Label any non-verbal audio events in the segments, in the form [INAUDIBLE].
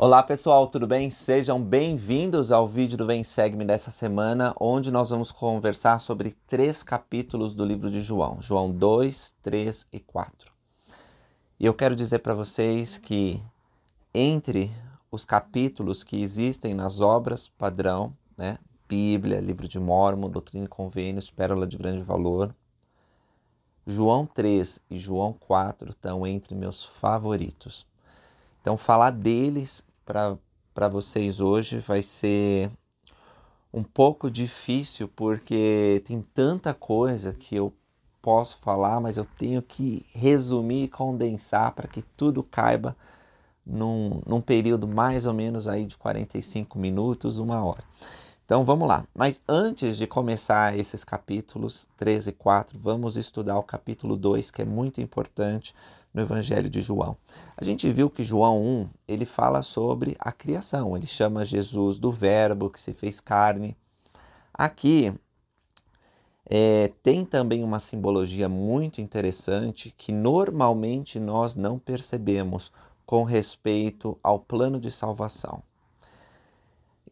Olá pessoal, tudo bem? Sejam bem-vindos ao vídeo do Vem Segue-me dessa semana, onde nós vamos conversar sobre três capítulos do livro de João, João 2, 3 e 4. E eu quero dizer para vocês que entre os capítulos que existem nas obras padrão, né, Bíblia, Livro de Mormon, Doutrina e Convênios, Pérola de Grande Valor, João 3 e João 4 estão entre meus favoritos. Então, falar deles para vocês hoje vai ser um pouco difícil porque tem tanta coisa que eu posso falar, mas eu tenho que resumir e condensar para que tudo caiba num, num período mais ou menos aí de 45 minutos, uma hora. Então vamos lá. Mas antes de começar esses capítulos 13 e 4, vamos estudar o capítulo 2, que é muito importante no Evangelho de João. A gente viu que João 1, ele fala sobre a criação, ele chama Jesus do verbo que se fez carne. Aqui é, tem também uma simbologia muito interessante que normalmente nós não percebemos com respeito ao plano de salvação.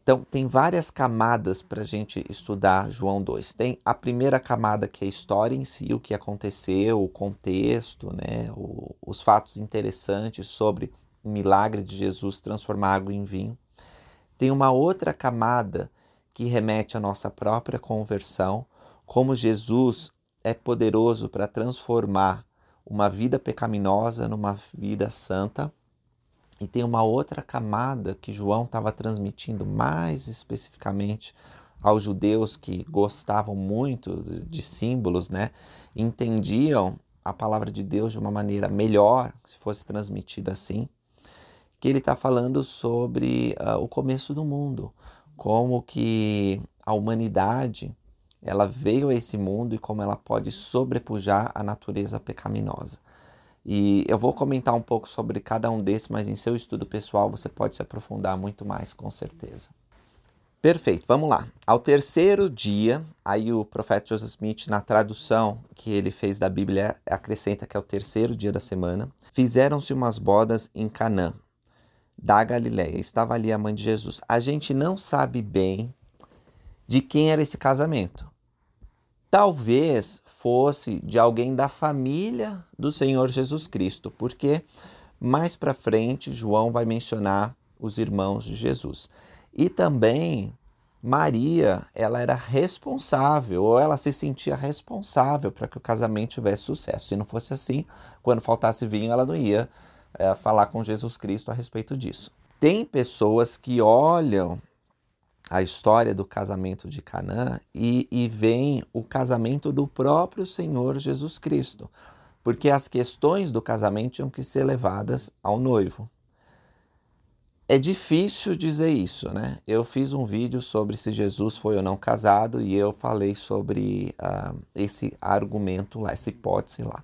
Então, tem várias camadas para a gente estudar João 2. Tem a primeira camada, que é a história em si, o que aconteceu, o contexto, né, o, os fatos interessantes sobre o milagre de Jesus transformar água em vinho. Tem uma outra camada que remete à nossa própria conversão, como Jesus é poderoso para transformar uma vida pecaminosa numa vida santa. E tem uma outra camada que João estava transmitindo mais especificamente aos judeus que gostavam muito de símbolos, né? Entendiam a palavra de Deus de uma maneira melhor, se fosse transmitida assim, que ele está falando sobre uh, o começo do mundo, como que a humanidade ela veio a esse mundo e como ela pode sobrepujar a natureza pecaminosa. E eu vou comentar um pouco sobre cada um desses, mas em seu estudo pessoal você pode se aprofundar muito mais, com certeza. Perfeito, vamos lá. Ao terceiro dia, aí o profeta Joseph Smith, na tradução que ele fez da Bíblia, acrescenta que é o terceiro dia da semana, fizeram-se umas bodas em Canaã, da Galiléia. Estava ali a mãe de Jesus. A gente não sabe bem de quem era esse casamento. Talvez fosse de alguém da família do Senhor Jesus Cristo, porque mais para frente João vai mencionar os irmãos de Jesus. E também Maria, ela era responsável, ou ela se sentia responsável para que o casamento tivesse sucesso. Se não fosse assim, quando faltasse vinho, ela não ia é, falar com Jesus Cristo a respeito disso. Tem pessoas que olham a história do casamento de Canaã e, e vem o casamento do próprio Senhor Jesus Cristo, porque as questões do casamento tinham que ser levadas ao noivo. É difícil dizer isso, né? Eu fiz um vídeo sobre se Jesus foi ou não casado e eu falei sobre uh, esse argumento lá, essa hipótese lá.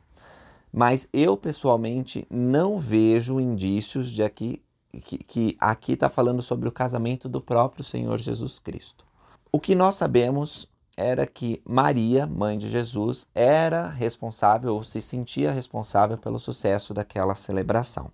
Mas eu pessoalmente não vejo indícios de aqui que, que aqui está falando sobre o casamento do próprio Senhor Jesus Cristo. O que nós sabemos era que Maria, mãe de Jesus, era responsável ou se sentia responsável pelo sucesso daquela celebração.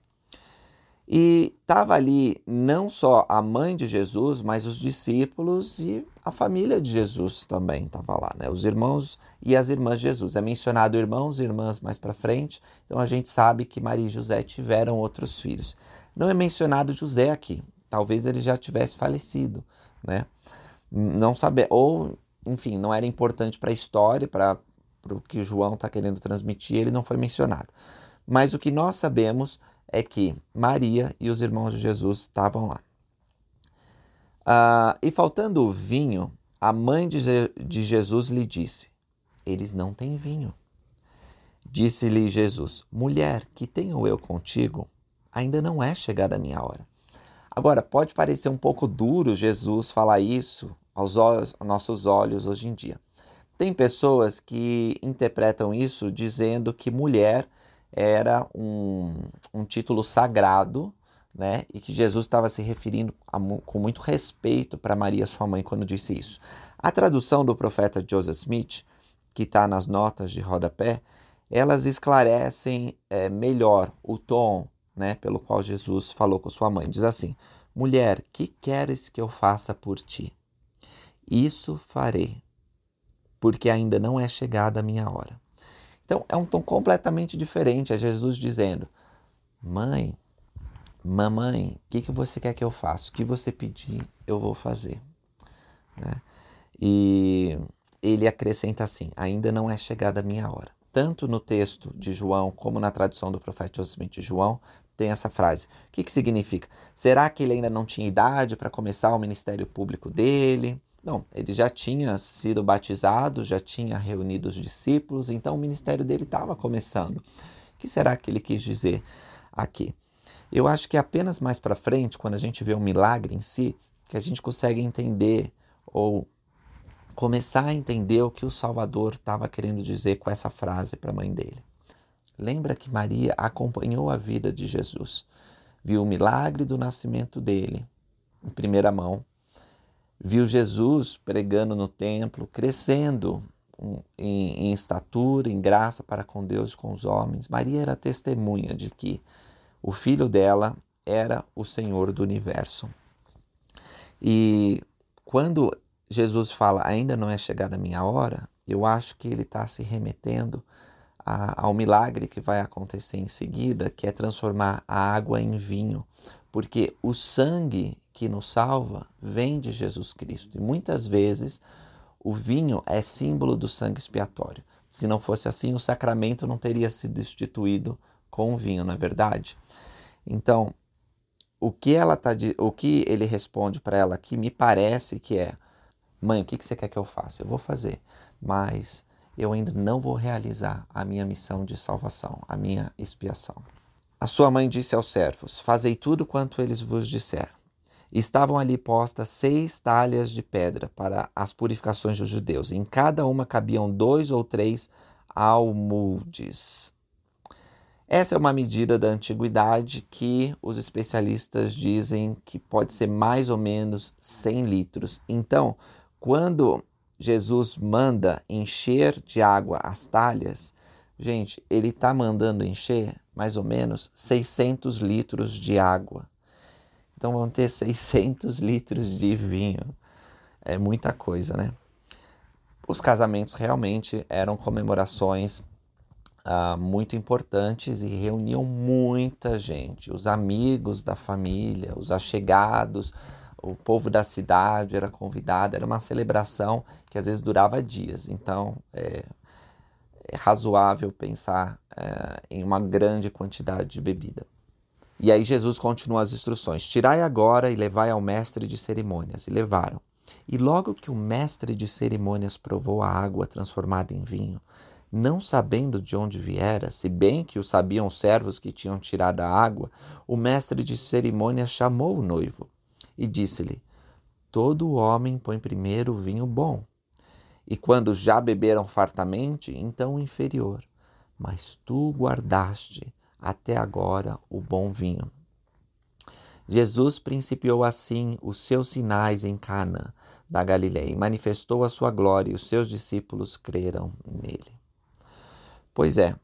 E estava ali não só a mãe de Jesus, mas os discípulos e a família de Jesus também estava lá, né? Os irmãos e as irmãs de Jesus. É mencionado irmãos e irmãs mais para frente, então a gente sabe que Maria e José tiveram outros filhos. Não é mencionado José aqui. Talvez ele já tivesse falecido, né? Não saber ou, enfim, não era importante para a história, para o que João está querendo transmitir, ele não foi mencionado. Mas o que nós sabemos é que Maria e os irmãos de Jesus estavam lá. Ah, e faltando o vinho, a mãe de, de Jesus lhe disse: Eles não têm vinho. Disse-lhe Jesus: Mulher, que tenho eu contigo? Ainda não é chegada a minha hora. Agora, pode parecer um pouco duro Jesus falar isso aos, olhos, aos nossos olhos hoje em dia. Tem pessoas que interpretam isso dizendo que mulher era um, um título sagrado, né? E que Jesus estava se referindo a, com muito respeito para Maria, sua mãe, quando disse isso. A tradução do profeta Joseph Smith, que está nas notas de rodapé, elas esclarecem é, melhor o tom né, pelo qual Jesus falou com sua mãe. Diz assim: Mulher, que queres que eu faça por ti? Isso farei, porque ainda não é chegada a minha hora. Então é um tom completamente diferente. É Jesus dizendo: Mãe, mamãe, o que, que você quer que eu faça? O que você pedir, eu vou fazer. Né? E ele acrescenta assim: ainda não é chegada a minha hora. Tanto no texto de João como na tradução do profeta Smith de João, tem essa frase. O que, que significa? Será que ele ainda não tinha idade para começar o ministério público dele? Não, ele já tinha sido batizado, já tinha reunido os discípulos, então o ministério dele estava começando. O que será que ele quis dizer aqui? Eu acho que apenas mais para frente, quando a gente vê o milagre em si, que a gente consegue entender ou começar a entender o que o Salvador estava querendo dizer com essa frase para a mãe dele. Lembra que Maria acompanhou a vida de Jesus, viu o milagre do nascimento dele em primeira mão, viu Jesus pregando no templo, crescendo em, em, estatura, em graça para com Deus e com os homens. Maria era testemunha de que o filho dela era o Senhor do universo. E quando Jesus fala, ainda não é chegada a minha hora, eu acho que ele está se remetendo a, ao milagre que vai acontecer em seguida, que é transformar a água em vinho. Porque o sangue que nos salva vem de Jesus Cristo. E muitas vezes o vinho é símbolo do sangue expiatório. Se não fosse assim, o sacramento não teria sido instituído com o vinho, não é verdade? Então, o que ela tá o que ele responde para ela aqui me parece que é: "Mãe, o que você quer que eu faça? Eu vou fazer, mas eu ainda não vou realizar a minha missão de salvação, a minha expiação." A sua mãe disse aos servos: Fazei tudo quanto eles vos disser. Estavam ali postas seis talhas de pedra para as purificações dos judeus. Em cada uma cabiam dois ou três almudes. Essa é uma medida da antiguidade que os especialistas dizem que pode ser mais ou menos 100 litros. Então, quando Jesus manda encher de água as talhas, gente, ele está mandando encher mais ou menos 600 litros de água. Então vão ter 600 [LAUGHS] litros de vinho. É muita coisa, né? Os casamentos realmente eram comemorações uh, muito importantes e reuniam muita gente. Os amigos da família, os achegados, o povo da cidade era convidado. Era uma celebração que às vezes durava dias. Então é, é razoável pensar é, em uma grande quantidade de bebida. E aí Jesus continua as instruções: Tirai agora e levai ao mestre de cerimônias. E levaram. E logo que o mestre de cerimônias provou a água transformada em vinho, não sabendo de onde viera, se bem que o sabiam os servos que tinham tirado a água, o mestre de cerimônias chamou o noivo e disse-lhe: Todo homem põe primeiro o vinho bom, e quando já beberam fartamente, então o inferior. Mas tu guardaste até agora o bom vinho. Jesus principiou assim os seus sinais em Cana da Galiléia e manifestou a sua glória, e os seus discípulos creram nele. Pois é,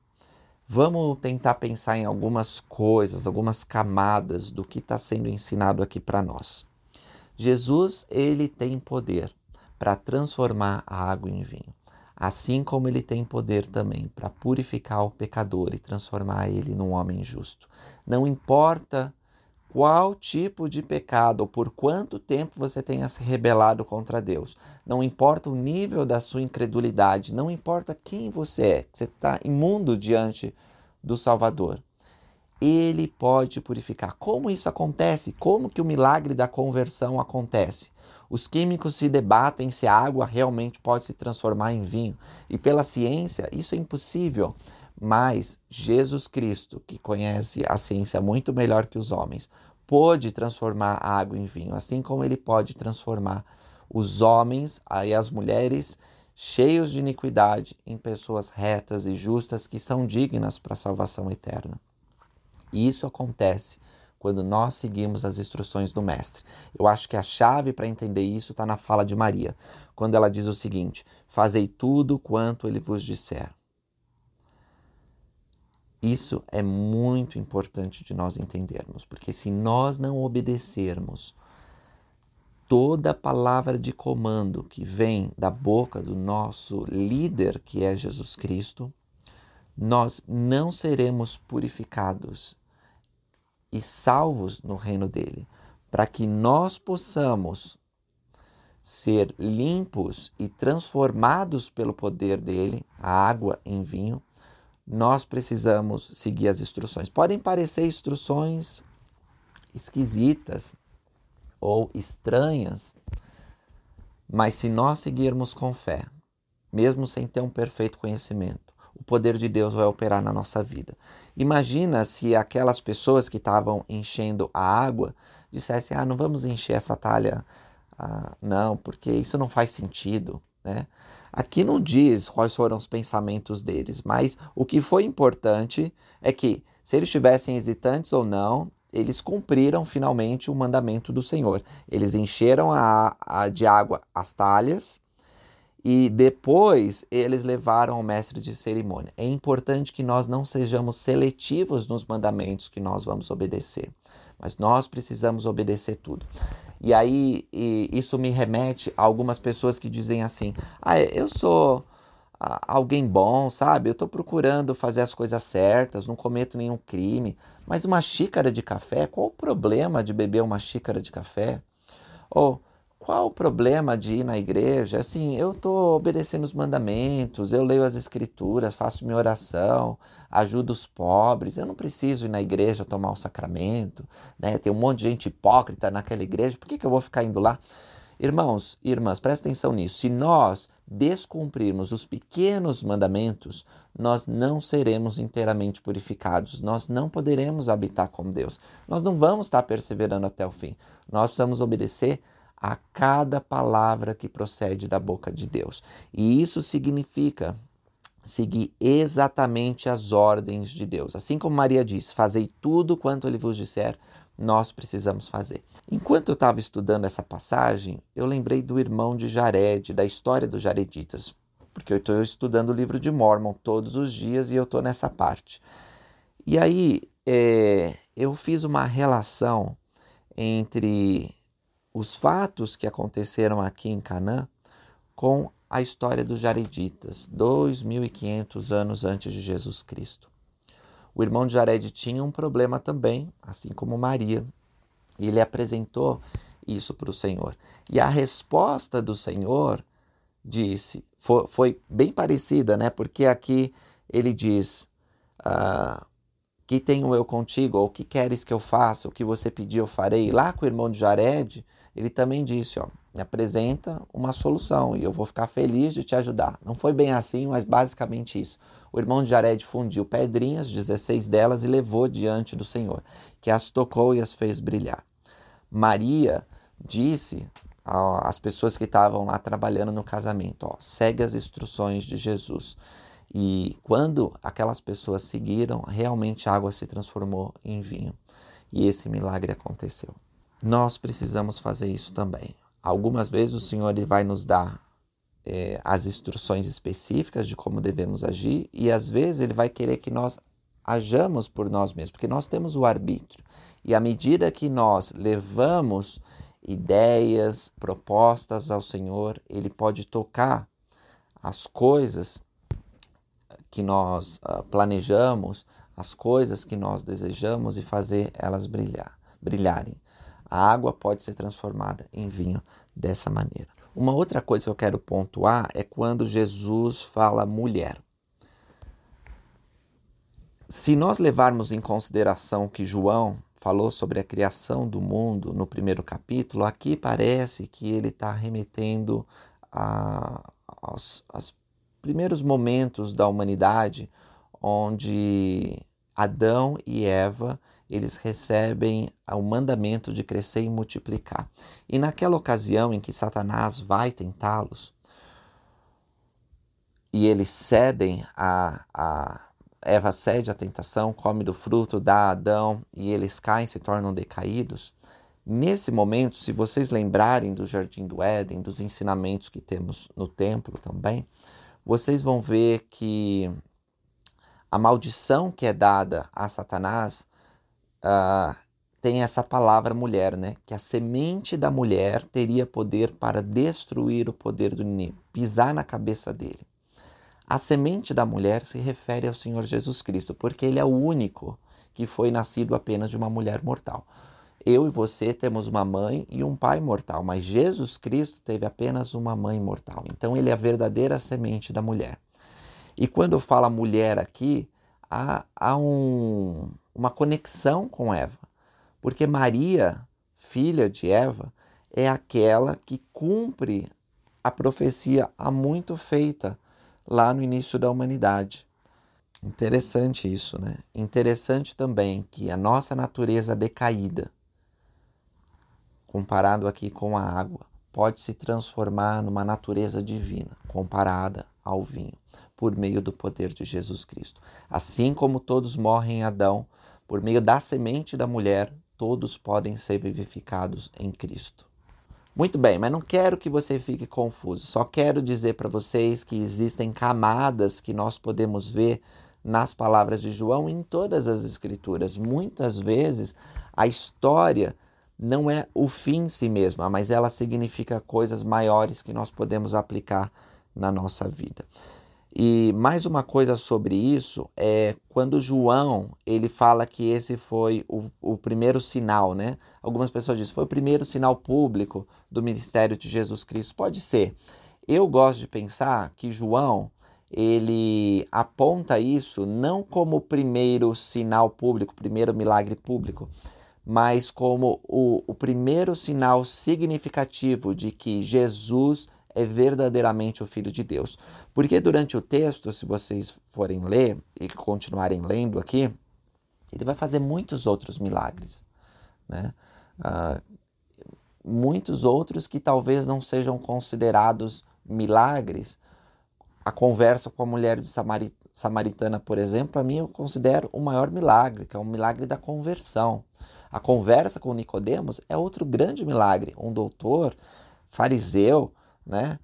vamos tentar pensar em algumas coisas, algumas camadas do que está sendo ensinado aqui para nós. Jesus, ele tem poder para transformar a água em vinho, assim como ele tem poder também para purificar o pecador e transformar ele num homem justo. Não importa qual tipo de pecado ou por quanto tempo você tenha se rebelado contra Deus. Não importa o nível da sua incredulidade, não importa quem você é, você está imundo diante do Salvador. Ele pode purificar. Como isso acontece? Como que o milagre da conversão acontece? Os químicos se debatem se a água realmente pode se transformar em vinho. E pela ciência, isso é impossível. Mas Jesus Cristo, que conhece a ciência muito melhor que os homens, pôde transformar a água em vinho, assim como ele pode transformar os homens e as mulheres cheios de iniquidade em pessoas retas e justas que são dignas para a salvação eterna. E isso acontece quando nós seguimos as instruções do Mestre. Eu acho que a chave para entender isso está na fala de Maria, quando ela diz o seguinte: Fazei tudo quanto ele vos disser. Isso é muito importante de nós entendermos, porque se nós não obedecermos toda palavra de comando que vem da boca do nosso líder, que é Jesus Cristo, nós não seremos purificados e salvos no reino dele, para que nós possamos ser limpos e transformados pelo poder dele, a água em vinho, nós precisamos seguir as instruções. Podem parecer instruções esquisitas ou estranhas, mas se nós seguirmos com fé, mesmo sem ter um perfeito conhecimento, o poder de Deus vai operar na nossa vida. Imagina se aquelas pessoas que estavam enchendo a água dissessem: ah, não vamos encher essa talha ah, não, porque isso não faz sentido. Né? Aqui não diz quais foram os pensamentos deles, mas o que foi importante é que, se eles estivessem hesitantes ou não, eles cumpriram finalmente o mandamento do Senhor. Eles encheram a, a, de água as talhas e depois eles levaram ao mestre de cerimônia. É importante que nós não sejamos seletivos nos mandamentos que nós vamos obedecer, mas nós precisamos obedecer tudo. E aí e isso me remete a algumas pessoas que dizem assim: ah, eu sou alguém bom, sabe? Eu estou procurando fazer as coisas certas, não cometo nenhum crime. Mas uma xícara de café, qual o problema de beber uma xícara de café? Ou qual o problema de ir na igreja? Assim, eu estou obedecendo os mandamentos, eu leio as escrituras, faço minha oração, ajudo os pobres, eu não preciso ir na igreja tomar o sacramento, né? Tem um monte de gente hipócrita naquela igreja, por que, que eu vou ficar indo lá? Irmãos, irmãs, presta atenção nisso. Se nós descumprirmos os pequenos mandamentos, nós não seremos inteiramente purificados, nós não poderemos habitar com Deus, nós não vamos estar perseverando até o fim. Nós precisamos obedecer a cada palavra que procede da boca de Deus. E isso significa seguir exatamente as ordens de Deus. Assim como Maria diz: Fazei tudo quanto ele vos disser, nós precisamos fazer. Enquanto eu estava estudando essa passagem, eu lembrei do irmão de Jared, da história dos Jareditas, porque eu estou estudando o livro de Mormon todos os dias e eu estou nessa parte. E aí é, eu fiz uma relação entre os fatos que aconteceram aqui em Canaã com a história dos Jareditas, 2.500 anos antes de Jesus Cristo. O irmão de Jared tinha um problema também, assim como Maria, e ele apresentou isso para o Senhor. E a resposta do Senhor disse, foi, foi bem parecida, né? Porque aqui ele diz: ah, Que tenho eu contigo? Ou o que queres que eu faça? O que você pediu, eu farei. Lá com o irmão de Jared, ele também disse, ó, me apresenta uma solução e eu vou ficar feliz de te ajudar. Não foi bem assim, mas basicamente isso. O irmão de Jared fundiu pedrinhas, 16 delas, e levou diante do Senhor, que as tocou e as fez brilhar. Maria disse às pessoas que estavam lá trabalhando no casamento, ó, segue as instruções de Jesus. E quando aquelas pessoas seguiram, realmente a água se transformou em vinho. E esse milagre aconteceu nós precisamos fazer isso também. Algumas vezes o Senhor ele vai nos dar é, as instruções específicas de como devemos agir, e às vezes ele vai querer que nós hajamos por nós mesmos, porque nós temos o arbítrio. E à medida que nós levamos ideias, propostas ao Senhor, ele pode tocar as coisas que nós uh, planejamos, as coisas que nós desejamos e fazer elas brilhar, brilharem. A água pode ser transformada em vinho dessa maneira. Uma outra coisa que eu quero pontuar é quando Jesus fala mulher. Se nós levarmos em consideração que João falou sobre a criação do mundo no primeiro capítulo, aqui parece que ele está remetendo a, aos, aos primeiros momentos da humanidade, onde Adão e Eva eles recebem o mandamento de crescer e multiplicar. E naquela ocasião em que Satanás vai tentá-los, e eles cedem a, a Eva cede à tentação, come do fruto, dá a Adão e eles caem, se tornam decaídos. Nesse momento, se vocês lembrarem do Jardim do Éden, dos ensinamentos que temos no templo também, vocês vão ver que a maldição que é dada a Satanás uh, tem essa palavra mulher, né? Que a semente da mulher teria poder para destruir o poder do inimigo, pisar na cabeça dele. A semente da mulher se refere ao Senhor Jesus Cristo, porque ele é o único que foi nascido apenas de uma mulher mortal. Eu e você temos uma mãe e um pai mortal, mas Jesus Cristo teve apenas uma mãe mortal. Então ele é a verdadeira semente da mulher. E quando fala mulher aqui, há, há um, uma conexão com Eva, porque Maria, filha de Eva, é aquela que cumpre a profecia há muito feita lá no início da humanidade. Interessante isso, né? Interessante também que a nossa natureza decaída, comparado aqui com a água, pode se transformar numa natureza divina, comparada ao vinho, por meio do poder de Jesus Cristo. Assim como todos morrem em Adão, por meio da semente da mulher, todos podem ser vivificados em Cristo. Muito bem, mas não quero que você fique confuso. Só quero dizer para vocês que existem camadas que nós podemos ver nas palavras de João em todas as escrituras. Muitas vezes a história não é o fim em si mesma, mas ela significa coisas maiores que nós podemos aplicar na nossa vida. E mais uma coisa sobre isso é quando João ele fala que esse foi o, o primeiro sinal, né? Algumas pessoas dizem foi o primeiro sinal público do ministério de Jesus Cristo. Pode ser. Eu gosto de pensar que João ele aponta isso não como o primeiro sinal público, primeiro milagre público, mas como o, o primeiro sinal significativo de que Jesus é verdadeiramente o Filho de Deus. Porque durante o texto, se vocês forem ler e continuarem lendo aqui, ele vai fazer muitos outros milagres. Né? Ah, muitos outros que talvez não sejam considerados milagres. A conversa com a mulher de Samaritana, por exemplo, para mim eu considero o maior milagre, que é o milagre da conversão. A conversa com Nicodemos é outro grande milagre. Um doutor fariseu, né,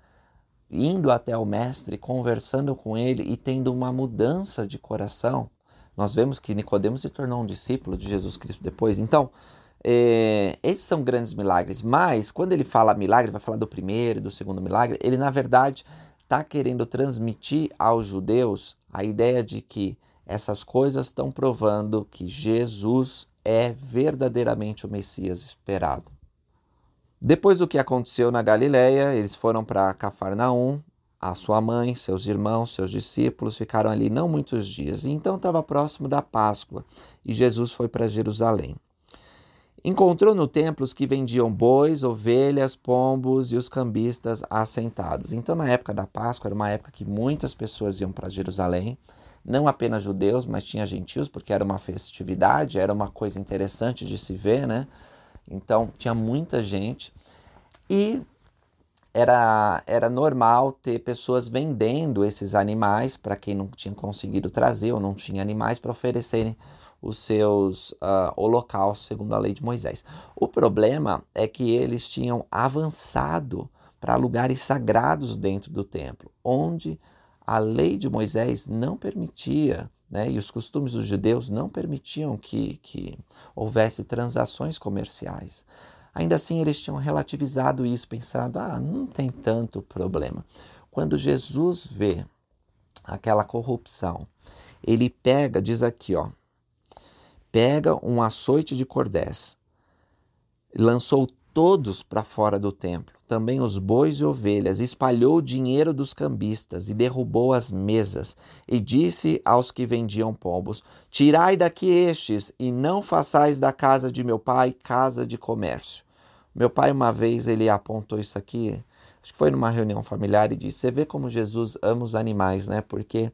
indo até o mestre, conversando com ele e tendo uma mudança de coração. Nós vemos que Nicodemos se tornou um discípulo de Jesus Cristo depois. Então, é, esses são grandes milagres. Mas quando ele fala milagre, vai falar do primeiro e do segundo milagre. Ele na verdade está querendo transmitir aos judeus a ideia de que essas coisas estão provando que Jesus é verdadeiramente o Messias esperado. Depois do que aconteceu na Galileia, eles foram para Cafarnaum, a sua mãe, seus irmãos, seus discípulos ficaram ali não muitos dias. Então estava próximo da Páscoa e Jesus foi para Jerusalém. Encontrou no templo os que vendiam bois, ovelhas, pombos e os cambistas assentados. Então, na época da Páscoa, era uma época que muitas pessoas iam para Jerusalém não apenas judeus, mas tinha gentios, porque era uma festividade, era uma coisa interessante de se ver, né? Então tinha muita gente e era, era normal ter pessoas vendendo esses animais para quem não tinha conseguido trazer ou não tinha animais para oferecerem os seus uh, holocaustos segundo a lei de Moisés. O problema é que eles tinham avançado para lugares sagrados dentro do templo, onde a lei de Moisés não permitia, né, e os costumes dos judeus não permitiam que, que houvesse transações comerciais. Ainda assim, eles tinham relativizado isso, pensando: ah, não tem tanto problema. Quando Jesus vê aquela corrupção, ele pega, diz aqui, ó, pega um açoite de cordéis, lançou todos para fora do templo, também os bois e ovelhas, espalhou o dinheiro dos cambistas e derrubou as mesas, e disse aos que vendiam pombos: Tirai daqui estes, e não façais da casa de meu pai casa de comércio. Meu pai, uma vez, ele apontou isso aqui, acho que foi numa reunião familiar, e disse: Você vê como Jesus ama os animais, né? Porque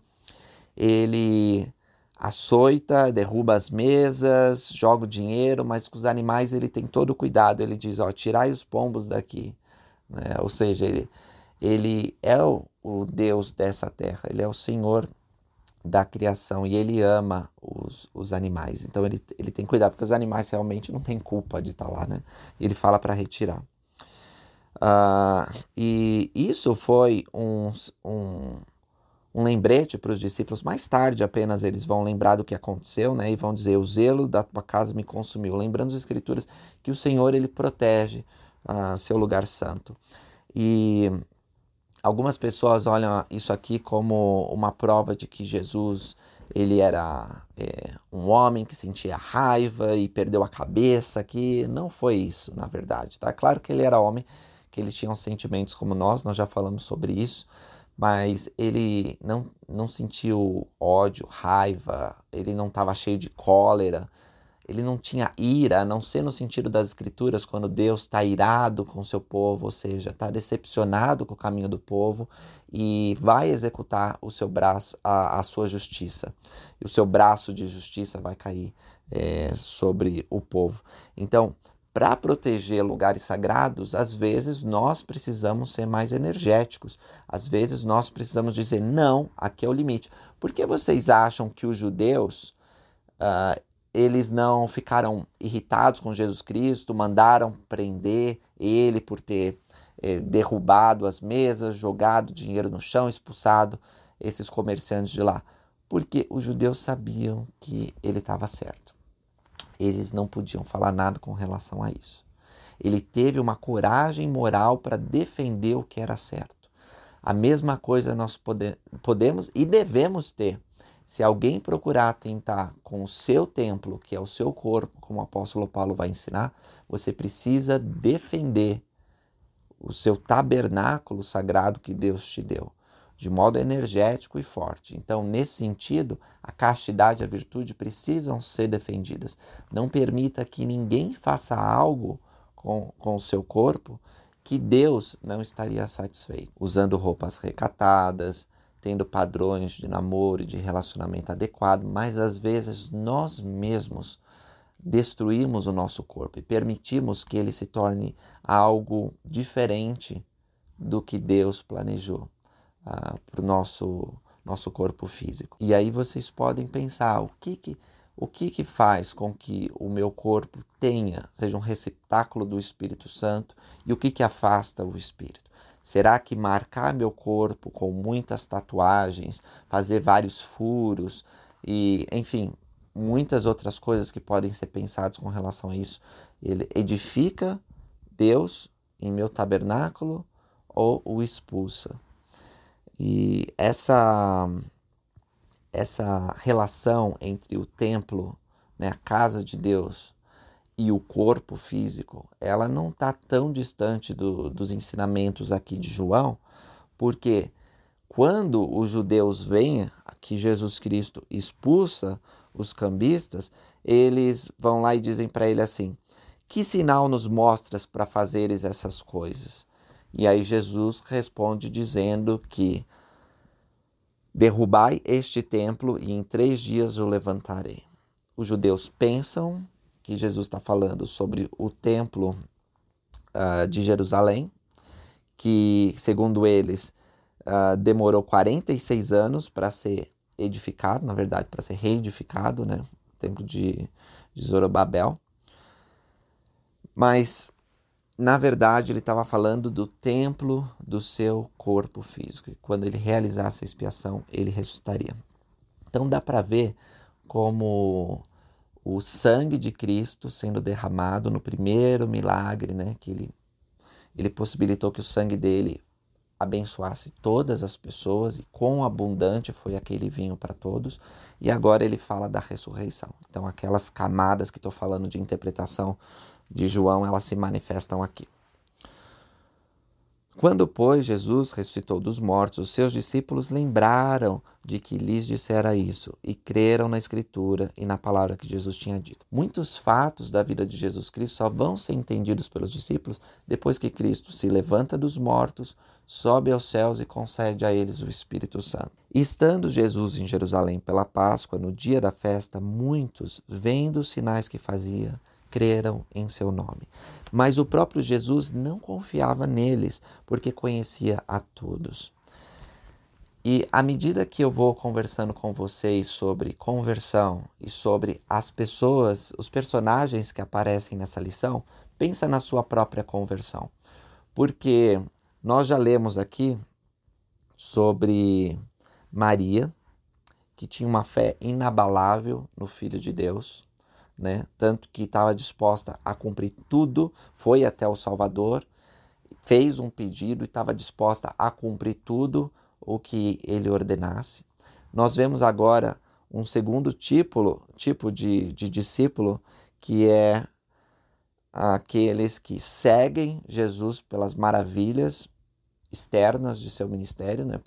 ele açoita, derruba as mesas, joga o dinheiro, mas com os animais ele tem todo o cuidado. Ele diz: ó, tirai os pombos daqui. Né? Ou seja, ele, ele é o, o Deus dessa terra, ele é o Senhor da criação e ele ama os, os animais. Então ele, ele tem cuidado, porque os animais realmente não têm culpa de estar lá, né? Ele fala para retirar. Uh, e isso foi um, um um lembrete para os discípulos. Mais tarde apenas eles vão lembrar do que aconteceu, né? E vão dizer: "O zelo da tua casa me consumiu", lembrando as escrituras que o Senhor ele protege uh, seu lugar santo. E algumas pessoas olham isso aqui como uma prova de que Jesus ele era é, um homem que sentia raiva e perdeu a cabeça, que não foi isso, na verdade. Tá claro que ele era homem, que ele tinha sentimentos como nós, nós já falamos sobre isso, mas ele não, não sentiu ódio, raiva, ele não estava cheio de cólera, ele não tinha ira, a não ser no sentido das escrituras, quando Deus está irado com seu povo, ou seja, está decepcionado com o caminho do povo e vai executar o seu braço, a, a sua justiça. E o seu braço de justiça vai cair é, sobre o povo. Então, para proteger lugares sagrados, às vezes nós precisamos ser mais energéticos. Às vezes nós precisamos dizer não, aqui é o limite. Por que vocês acham que os judeus uh, eles não ficaram irritados com Jesus Cristo, mandaram prender ele por ter eh, derrubado as mesas, jogado dinheiro no chão, expulsado esses comerciantes de lá? Porque os judeus sabiam que ele estava certo eles não podiam falar nada com relação a isso. Ele teve uma coragem moral para defender o que era certo. A mesma coisa nós pode, podemos e devemos ter. Se alguém procurar tentar com o seu templo, que é o seu corpo, como o apóstolo Paulo vai ensinar, você precisa defender o seu tabernáculo sagrado que Deus te deu de modo energético e forte. Então, nesse sentido, a castidade e a virtude precisam ser defendidas. Não permita que ninguém faça algo com, com o seu corpo que Deus não estaria satisfeito. Usando roupas recatadas, tendo padrões de namoro e de relacionamento adequado, mas às vezes nós mesmos destruímos o nosso corpo e permitimos que ele se torne algo diferente do que Deus planejou para o nosso, nosso corpo físico. E aí vocês podem pensar o que que, o que que faz com que o meu corpo tenha, seja um receptáculo do Espírito Santo e o que que afasta o Espírito? Será que marcar meu corpo com muitas tatuagens, fazer vários furos e, enfim, muitas outras coisas que podem ser pensadas com relação a isso, ele edifica Deus em meu tabernáculo ou o expulsa? E essa, essa relação entre o templo, né, a casa de Deus, e o corpo físico, ela não está tão distante do, dos ensinamentos aqui de João, porque quando os judeus veem que Jesus Cristo expulsa os cambistas, eles vão lá e dizem para ele assim: Que sinal nos mostras para fazeres essas coisas? E aí Jesus responde dizendo que derrubai este templo e em três dias o levantarei. Os judeus pensam que Jesus está falando sobre o templo uh, de Jerusalém, que, segundo eles, uh, demorou 46 anos para ser edificado, na verdade, para ser reedificado, né? O templo de, de Zorobabel. Mas na verdade, ele estava falando do templo do seu corpo físico. E quando ele realizasse a expiação, ele ressuscitaria. Então dá para ver como o sangue de Cristo sendo derramado no primeiro milagre, né, que ele, ele possibilitou que o sangue dele abençoasse todas as pessoas e quão abundante foi aquele vinho para todos. E agora ele fala da ressurreição. Então aquelas camadas que estou falando de interpretação de João, elas se manifestam aqui. Quando, pois, Jesus ressuscitou dos mortos, os seus discípulos lembraram de que lhes dissera isso e creram na Escritura e na palavra que Jesus tinha dito. Muitos fatos da vida de Jesus Cristo só vão ser entendidos pelos discípulos depois que Cristo se levanta dos mortos, sobe aos céus e concede a eles o Espírito Santo. estando Jesus em Jerusalém pela Páscoa, no dia da festa, muitos, vendo os sinais que fazia, creram em seu nome. Mas o próprio Jesus não confiava neles, porque conhecia a todos. E à medida que eu vou conversando com vocês sobre conversão e sobre as pessoas, os personagens que aparecem nessa lição, pensa na sua própria conversão. Porque nós já lemos aqui sobre Maria, que tinha uma fé inabalável no Filho de Deus, né? tanto que estava disposta a cumprir tudo, foi até o Salvador, fez um pedido e estava disposta a cumprir tudo o que ele ordenasse. Nós vemos agora um segundo tipo, tipo de, de discípulo, que é aqueles que seguem Jesus pelas maravilhas externas de seu ministério, né,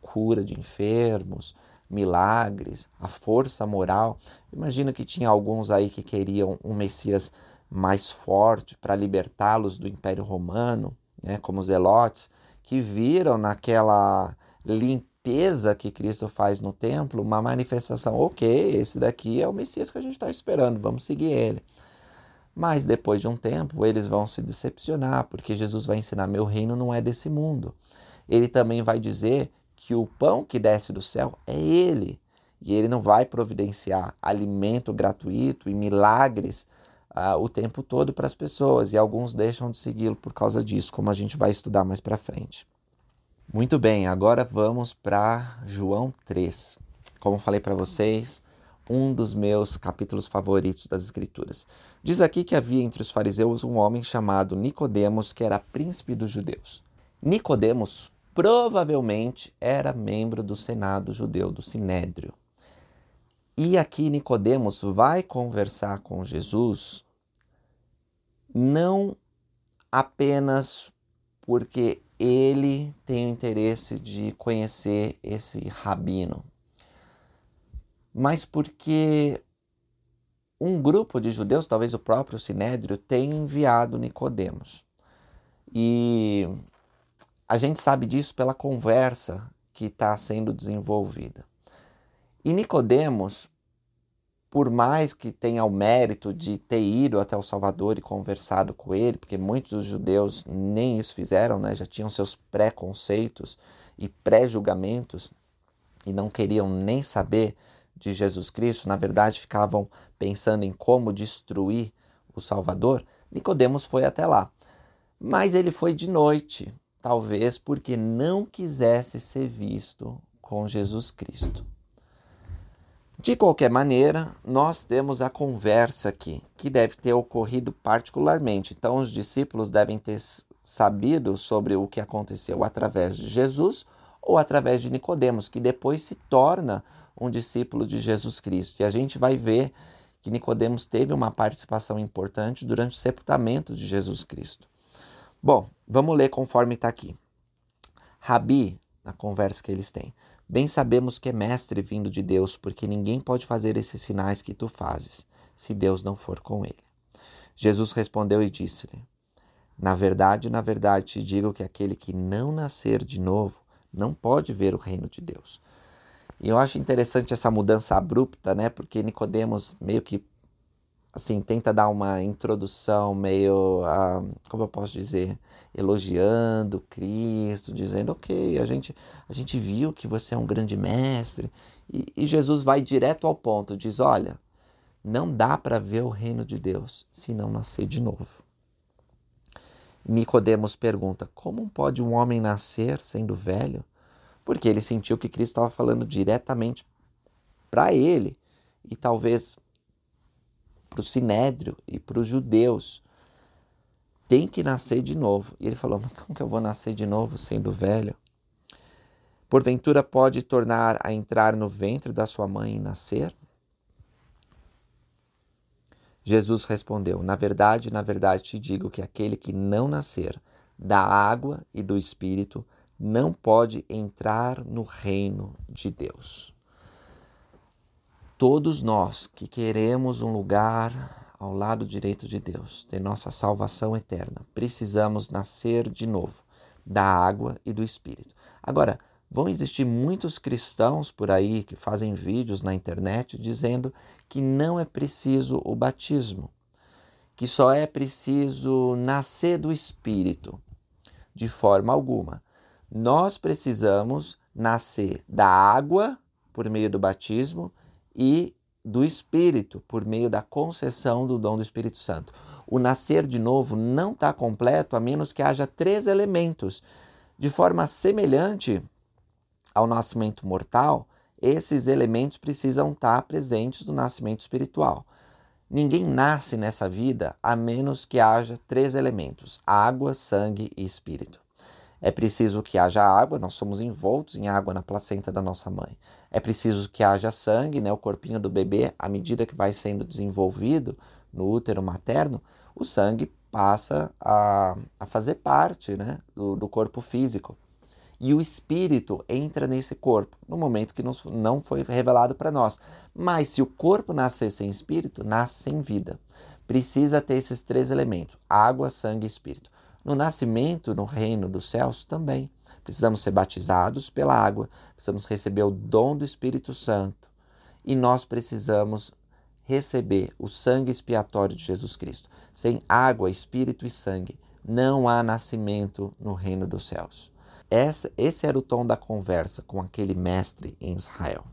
cura de enfermos, milagres, a força moral. Imagina que tinha alguns aí que queriam um Messias mais forte para libertá-los do Império Romano, né, como os Zelotes, que viram naquela limpeza que Cristo faz no templo uma manifestação, ok, esse daqui é o Messias que a gente está esperando, vamos seguir ele. Mas depois de um tempo, eles vão se decepcionar, porque Jesus vai ensinar: meu reino não é desse mundo. Ele também vai dizer que o pão que desce do céu é ele. E ele não vai providenciar alimento gratuito e milagres uh, o tempo todo para as pessoas. E alguns deixam de segui-lo por causa disso, como a gente vai estudar mais para frente. Muito bem, agora vamos para João 3. Como falei para vocês, um dos meus capítulos favoritos das Escrituras. Diz aqui que havia entre os fariseus um homem chamado Nicodemos, que era príncipe dos judeus. Nicodemos provavelmente era membro do Senado judeu, do Sinédrio. E aqui Nicodemos vai conversar com Jesus não apenas porque ele tem o interesse de conhecer esse rabino, mas porque um grupo de judeus, talvez o próprio Sinédrio, tenha enviado Nicodemos. E a gente sabe disso pela conversa que está sendo desenvolvida. E Nicodemos, por mais que tenha o mérito de ter ido até o Salvador e conversado com ele, porque muitos dos judeus nem isso fizeram, né? já tinham seus preconceitos e pré-julgamentos e não queriam nem saber de Jesus Cristo, na verdade ficavam pensando em como destruir o Salvador, Nicodemos foi até lá. Mas ele foi de noite, talvez porque não quisesse ser visto com Jesus Cristo. De qualquer maneira, nós temos a conversa aqui, que deve ter ocorrido particularmente. Então, os discípulos devem ter sabido sobre o que aconteceu através de Jesus ou através de Nicodemos, que depois se torna um discípulo de Jesus Cristo. E a gente vai ver que Nicodemos teve uma participação importante durante o sepultamento de Jesus Cristo. Bom, vamos ler conforme está aqui. Rabi, na conversa que eles têm, bem sabemos que é mestre vindo de Deus, porque ninguém pode fazer esses sinais que tu fazes, se Deus não for com ele. Jesus respondeu e disse-lhe: Na verdade, na verdade te digo que aquele que não nascer de novo não pode ver o reino de Deus. E eu acho interessante essa mudança abrupta, né? Porque Nicodemos meio que assim tenta dar uma introdução meio, uh, como eu posso dizer, elogiando Cristo, dizendo, ok, a gente a gente viu que você é um grande mestre. E, e Jesus vai direto ao ponto, diz, olha, não dá para ver o reino de Deus se não nascer de novo. Nicodemos pergunta: Como pode um homem nascer sendo velho? porque ele sentiu que Cristo estava falando diretamente para ele e talvez para o sinédrio e para os judeus. Tem que nascer de novo. E ele falou: Mas como que eu vou nascer de novo sendo velho? Porventura pode tornar a entrar no ventre da sua mãe e nascer? Jesus respondeu: Na verdade, na verdade te digo que aquele que não nascer da água e do espírito não pode entrar no reino de Deus. Todos nós que queremos um lugar ao lado direito de Deus, ter nossa salvação eterna, precisamos nascer de novo da água e do Espírito. Agora, vão existir muitos cristãos por aí que fazem vídeos na internet dizendo que não é preciso o batismo, que só é preciso nascer do Espírito. De forma alguma nós precisamos nascer da água por meio do batismo e do Espírito por meio da concessão do dom do Espírito Santo. O nascer de novo não está completo a menos que haja três elementos. De forma semelhante ao nascimento mortal, esses elementos precisam estar presentes no nascimento espiritual. Ninguém nasce nessa vida a menos que haja três elementos: água, sangue e espírito. É preciso que haja água, nós somos envoltos em água na placenta da nossa mãe. É preciso que haja sangue, né, o corpinho do bebê, à medida que vai sendo desenvolvido no útero materno, o sangue passa a, a fazer parte né, do, do corpo físico e o espírito entra nesse corpo no momento que nos, não foi revelado para nós. Mas se o corpo nascer sem espírito, nasce sem vida. Precisa ter esses três elementos: água, sangue e espírito. No nascimento, no reino dos céus, também. Precisamos ser batizados pela água, precisamos receber o dom do Espírito Santo e nós precisamos receber o sangue expiatório de Jesus Cristo. Sem água, espírito e sangue, não há nascimento no reino dos céus. Essa, esse era o tom da conversa com aquele mestre em Israel.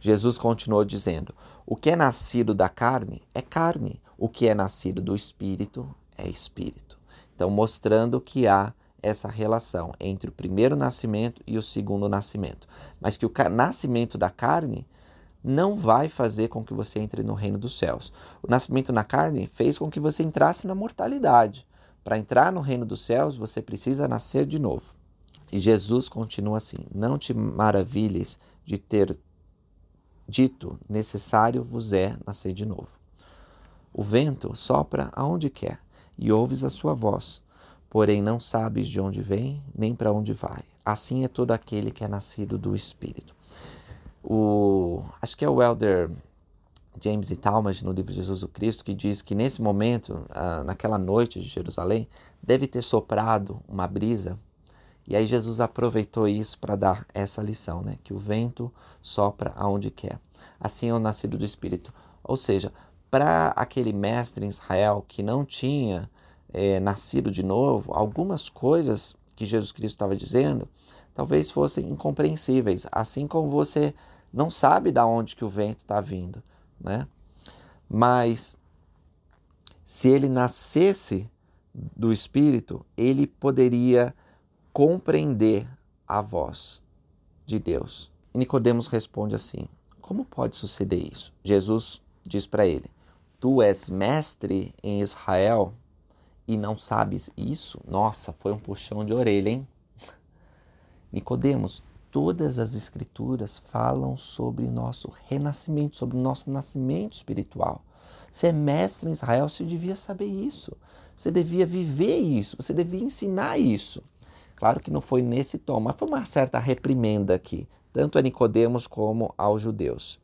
Jesus continuou dizendo: O que é nascido da carne é carne, o que é nascido do espírito é espírito. Então, mostrando que há essa relação entre o primeiro nascimento e o segundo nascimento. Mas que o nascimento da carne não vai fazer com que você entre no reino dos céus. O nascimento na carne fez com que você entrasse na mortalidade. Para entrar no reino dos céus, você precisa nascer de novo. E Jesus continua assim: Não te maravilhes de ter dito, necessário vos é nascer de novo. O vento sopra aonde quer e ouves a sua voz, porém não sabes de onde vem nem para onde vai. Assim é todo aquele que é nascido do Espírito. O, acho que é o elder James e Talmage no livro Jesus o Cristo que diz que nesse momento, ah, naquela noite de Jerusalém, deve ter soprado uma brisa e aí Jesus aproveitou isso para dar essa lição, né? Que o vento sopra aonde quer. Assim é o nascido do Espírito. Ou seja, para aquele mestre em Israel que não tinha é, nascido de novo, algumas coisas que Jesus Cristo estava dizendo talvez fossem incompreensíveis, assim como você não sabe da onde que o vento está vindo, né? Mas se ele nascesse do Espírito, ele poderia compreender a voz de Deus. E Nicodemos responde assim: Como pode suceder isso? Jesus diz para ele: Tu és mestre em Israel e não sabes isso? Nossa, foi um puxão de orelha, hein? Nicodemos, todas as escrituras falam sobre nosso renascimento, sobre nosso nascimento espiritual. Você é mestre em Israel, você devia saber isso. Você devia viver isso, você devia ensinar isso. Claro que não foi nesse tom, mas foi uma certa reprimenda aqui, tanto a Nicodemos como aos judeus.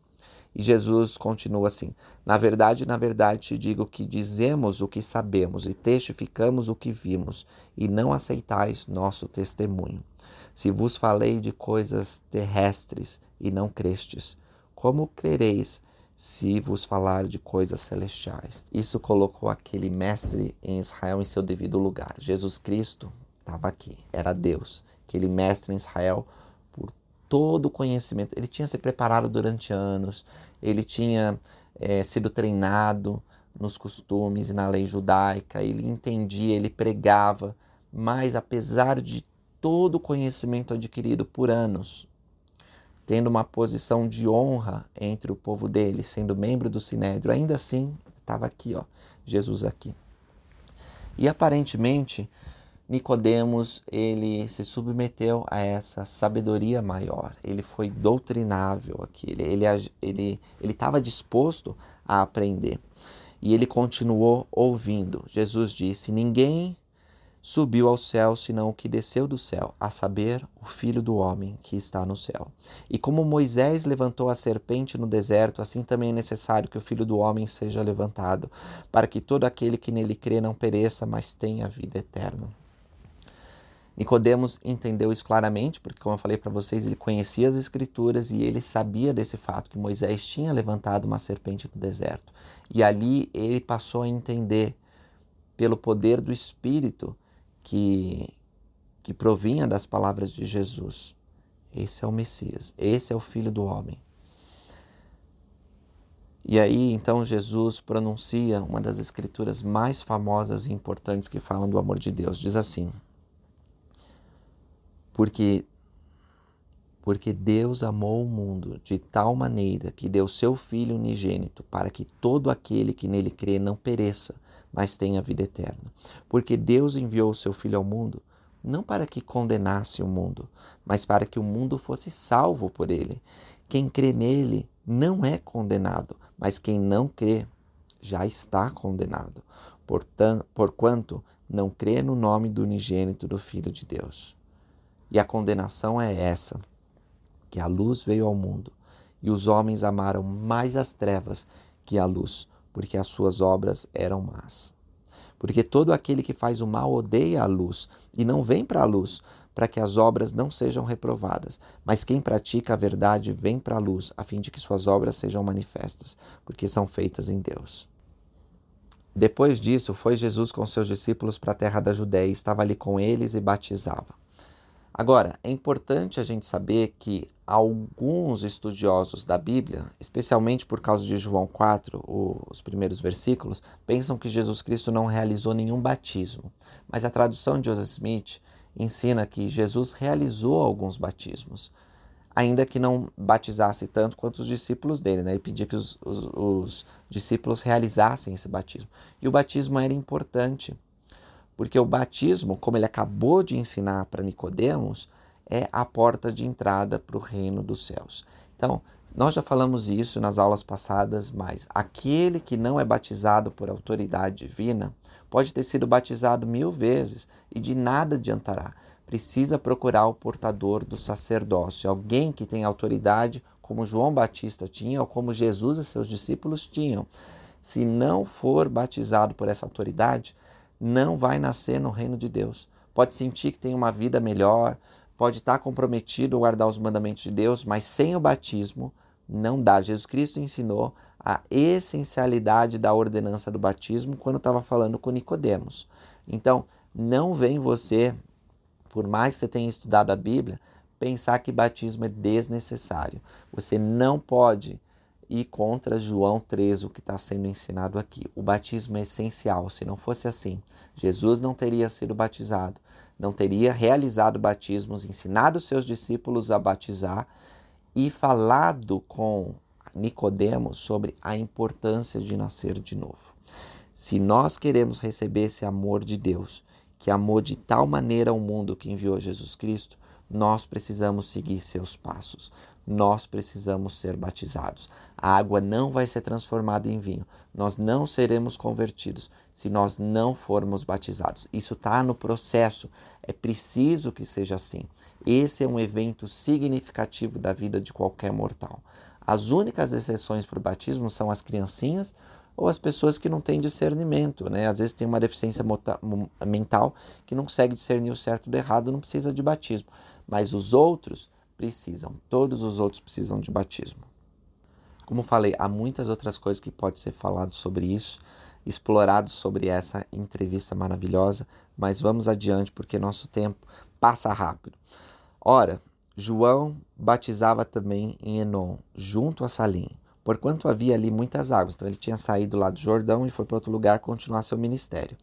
E Jesus continua assim: Na verdade, na verdade te digo que dizemos o que sabemos e testificamos o que vimos, e não aceitais nosso testemunho. Se vos falei de coisas terrestres e não crestes, como crereis se vos falar de coisas celestiais? Isso colocou aquele mestre em Israel em seu devido lugar. Jesus Cristo, estava aqui, era Deus, aquele mestre em Israel todo o conhecimento. Ele tinha se preparado durante anos, ele tinha é, sido treinado nos costumes e na lei judaica, ele entendia, ele pregava, mas apesar de todo o conhecimento adquirido por anos, tendo uma posição de honra entre o povo dele, sendo membro do Sinédrio, ainda assim estava aqui, ó, Jesus aqui. E aparentemente Nicodemos, ele se submeteu a essa sabedoria maior. Ele foi doutrinável aqui. Ele ele ele ele estava disposto a aprender. E ele continuou ouvindo. Jesus disse: "Ninguém subiu ao céu senão o que desceu do céu, a saber, o Filho do homem que está no céu. E como Moisés levantou a serpente no deserto, assim também é necessário que o Filho do homem seja levantado, para que todo aquele que nele crê não pereça, mas tenha vida eterna." Nicodemos entendeu isso claramente, porque como eu falei para vocês, ele conhecia as escrituras e ele sabia desse fato que Moisés tinha levantado uma serpente no deserto. E ali ele passou a entender pelo poder do espírito que, que provinha das palavras de Jesus. Esse é o Messias, esse é o Filho do Homem. E aí, então, Jesus pronuncia uma das escrituras mais famosas e importantes que falam do amor de Deus. Diz assim: Porque, Porque Deus amou o mundo de tal maneira que deu seu Filho unigênito para que todo aquele que nele crê não pereça, mas tenha vida eterna. Porque Deus enviou o seu Filho ao mundo não para que condenasse o mundo, mas para que o mundo fosse salvo por ele. Quem crê nele não é condenado, mas quem não crê já está condenado, portanto, porquanto não crê no nome do unigênito do Filho de Deus. E a condenação é essa: que a luz veio ao mundo, e os homens amaram mais as trevas que a luz, porque as suas obras eram más. Porque todo aquele que faz o mal odeia a luz e não vem para a luz, para que as obras não sejam reprovadas. Mas quem pratica a verdade vem para a luz, a fim de que suas obras sejam manifestas, porque são feitas em Deus. Depois disso, foi Jesus com seus discípulos para a terra da Judéia, estava ali com eles e batizava. Agora, é importante a gente saber que alguns estudiosos da Bíblia, especialmente por causa de João 4, os primeiros versículos, pensam que Jesus Cristo não realizou nenhum batismo. Mas a tradução de Joseph Smith ensina que Jesus realizou alguns batismos, ainda que não batizasse tanto quanto os discípulos dele. Né? Ele pedia que os, os, os discípulos realizassem esse batismo. E o batismo era importante porque o batismo, como ele acabou de ensinar para Nicodemos, é a porta de entrada para o reino dos céus. Então, nós já falamos isso nas aulas passadas, mas aquele que não é batizado por autoridade divina pode ter sido batizado mil vezes e de nada adiantará. Precisa procurar o portador do sacerdócio, alguém que tem autoridade, como João Batista tinha ou como Jesus e seus discípulos tinham. Se não for batizado por essa autoridade, não vai nascer no reino de Deus. Pode sentir que tem uma vida melhor, pode estar comprometido a guardar os mandamentos de Deus, mas sem o batismo não dá. Jesus Cristo ensinou a essencialidade da ordenança do batismo quando estava falando com Nicodemos. Então, não vem você, por mais que você tenha estudado a Bíblia, pensar que batismo é desnecessário. Você não pode e contra João 13, o que está sendo ensinado aqui. O batismo é essencial. Se não fosse assim, Jesus não teria sido batizado, não teria realizado batismos, ensinado seus discípulos a batizar e falado com Nicodemos sobre a importância de nascer de novo. Se nós queremos receber esse amor de Deus, que amou de tal maneira o mundo que enviou Jesus Cristo, nós precisamos seguir seus passos nós precisamos ser batizados. A água não vai ser transformada em vinho. Nós não seremos convertidos se nós não formos batizados. Isso está no processo. É preciso que seja assim. Esse é um evento significativo da vida de qualquer mortal. As únicas exceções para o batismo são as criancinhas ou as pessoas que não têm discernimento, né? Às vezes tem uma deficiência mental que não consegue discernir o certo do errado, não precisa de batismo. Mas os outros precisam, todos os outros precisam de batismo. Como falei, há muitas outras coisas que pode ser falado sobre isso, explorado sobre essa entrevista maravilhosa, mas vamos adiante porque nosso tempo passa rápido. Ora, João batizava também em Enon, junto a Salim, porquanto havia ali muitas águas. Então ele tinha saído lá do Jordão e foi para outro lugar continuar seu ministério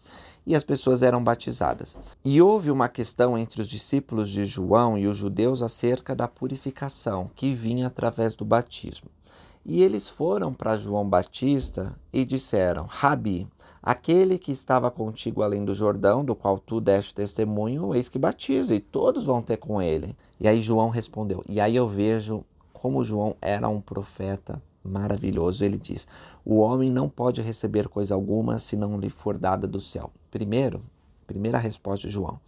e as pessoas eram batizadas. E houve uma questão entre os discípulos de João e os judeus acerca da purificação que vinha através do batismo. E eles foram para João Batista e disseram: Rabi, aquele que estava contigo além do Jordão, do qual tu deste testemunho, eis que batiza, e todos vão ter com ele. E aí João respondeu. E aí eu vejo como João era um profeta maravilhoso. Ele diz: O homem não pode receber coisa alguma se não lhe for dada do céu. Primeiro, primeira resposta de João: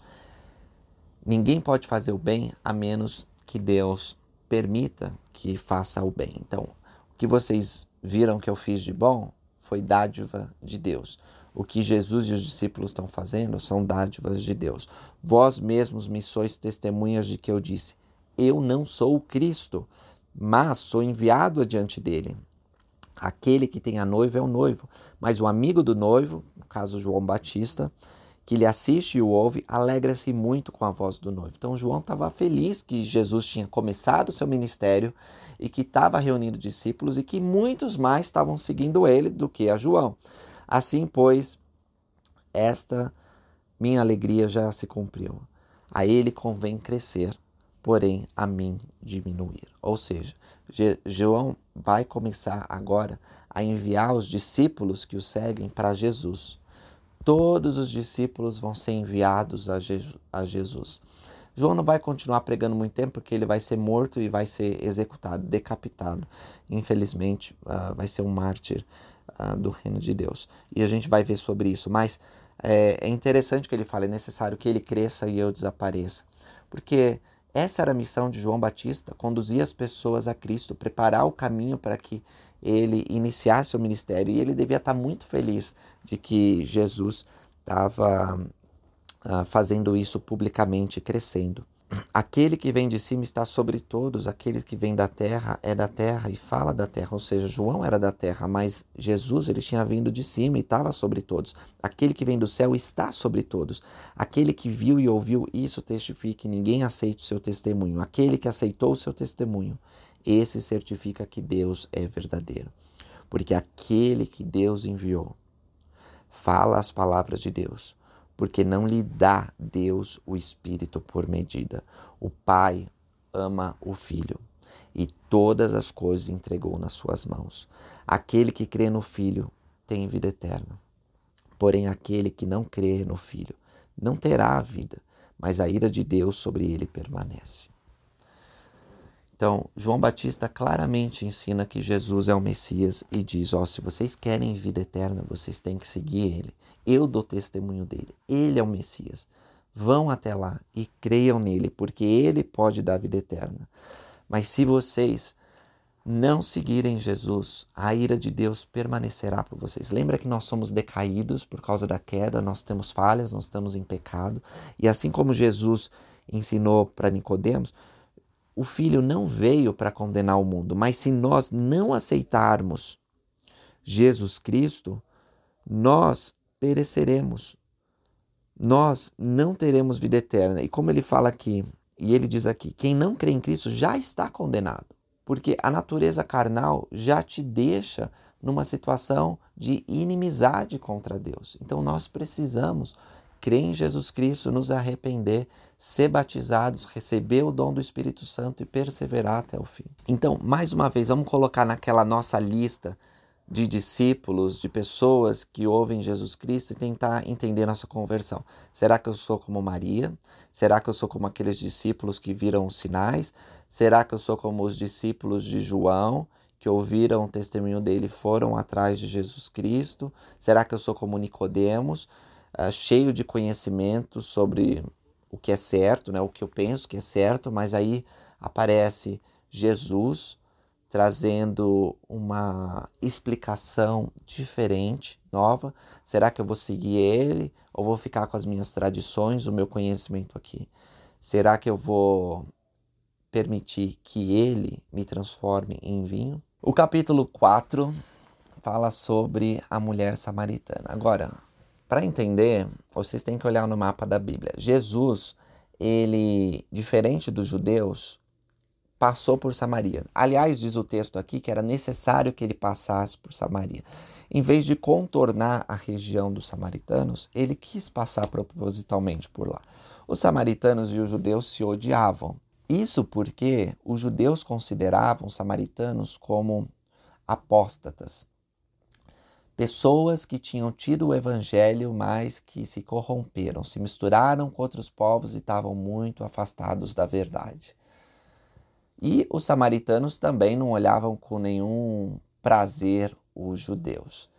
Ninguém pode fazer o bem a menos que Deus permita que faça o bem. Então, que vocês viram que eu fiz de bom foi dádiva de Deus. O que Jesus e os discípulos estão fazendo são dádivas de Deus. Vós mesmos me sois testemunhas de que eu disse: Eu não sou o Cristo, mas sou enviado adiante dele. Aquele que tem a noiva é o noivo, mas o amigo do noivo, no caso João Batista, que lhe assiste e o ouve, alegra-se muito com a voz do noivo. Então João estava feliz que Jesus tinha começado o seu ministério e que estava reunindo discípulos e que muitos mais estavam seguindo ele do que a João. Assim, pois, esta minha alegria já se cumpriu. A ele convém crescer porém a mim diminuir. Ou seja, João vai começar agora a enviar os discípulos que o seguem para Jesus. Todos os discípulos vão ser enviados a, Jesus. João não vai continuar pregando muito tempo porque ele vai ser morto e vai ser executado, decapitado. Infelizmente, uh, vai ser um mártir uh, do reino de Deus. E a gente vai ver sobre isso. Mas é, é interessante que ele fale: é necessário que ele cresça e eu desapareça. Porque essa era a missão de João Batista: conduzir as pessoas a Cristo, preparar o caminho para que ele iniciasse o ministério. E ele devia estar muito feliz de que Jesus estava uh, fazendo isso publicamente, crescendo. Aquele que vem de cima está sobre todos, aquele que vem da terra é da terra e fala da terra. Ou seja, João era da terra, mas Jesus ele tinha vindo de cima e estava sobre todos. Aquele que vem do céu está sobre todos. Aquele que viu e ouviu isso testifica que ninguém aceita o seu testemunho. Aquele que aceitou o seu testemunho, esse certifica que Deus é verdadeiro. Porque aquele que Deus enviou fala as palavras de Deus porque não lhe dá Deus o Espírito por medida. O Pai ama o Filho e todas as coisas entregou nas suas mãos. Aquele que crê no Filho tem vida eterna. Porém, aquele que não crê no Filho não terá a vida, mas a ira de Deus sobre ele permanece. Então, João Batista claramente ensina que Jesus é o Messias e diz: Ó, oh, se vocês querem vida eterna, vocês têm que seguir ele. Eu dou testemunho dele. Ele é o Messias. Vão até lá e creiam nele, porque ele pode dar vida eterna. Mas se vocês não seguirem Jesus, a ira de Deus permanecerá por vocês. Lembra que nós somos decaídos por causa da queda, nós temos falhas, nós estamos em pecado, e assim como Jesus ensinou para Nicodemos, o Filho não veio para condenar o mundo, mas se nós não aceitarmos Jesus Cristo, nós pereceremos. Nós não teremos vida eterna. E como ele fala aqui, e ele diz aqui: quem não crê em Cristo já está condenado, porque a natureza carnal já te deixa numa situação de inimizade contra Deus. Então nós precisamos crer em Jesus Cristo, nos arrepender, ser batizados, receber o dom do Espírito Santo e perseverar até o fim. Então, mais uma vez, vamos colocar naquela nossa lista de discípulos, de pessoas que ouvem Jesus Cristo e tentar entender nossa conversão. Será que eu sou como Maria? Será que eu sou como aqueles discípulos que viram os sinais? Será que eu sou como os discípulos de João, que ouviram o testemunho dele foram atrás de Jesus Cristo? Será que eu sou como Nicodemos? Uh, cheio de conhecimento sobre o que é certo, né, o que eu penso que é certo, mas aí aparece Jesus trazendo uma explicação diferente, nova. Será que eu vou seguir ele ou vou ficar com as minhas tradições, o meu conhecimento aqui? Será que eu vou permitir que ele me transforme em vinho? O capítulo 4 fala sobre a mulher samaritana. Agora, para entender, vocês têm que olhar no mapa da Bíblia. Jesus, ele, diferente dos judeus, passou por Samaria. Aliás, diz o texto aqui que era necessário que ele passasse por Samaria. Em vez de contornar a região dos samaritanos, ele quis passar propositalmente por lá. Os samaritanos e os judeus se odiavam. Isso porque os judeus consideravam os samaritanos como apóstatas, Pessoas que tinham tido o evangelho, mas que se corromperam, se misturaram com outros povos e estavam muito afastados da verdade. E os samaritanos também não olhavam com nenhum prazer os judeus.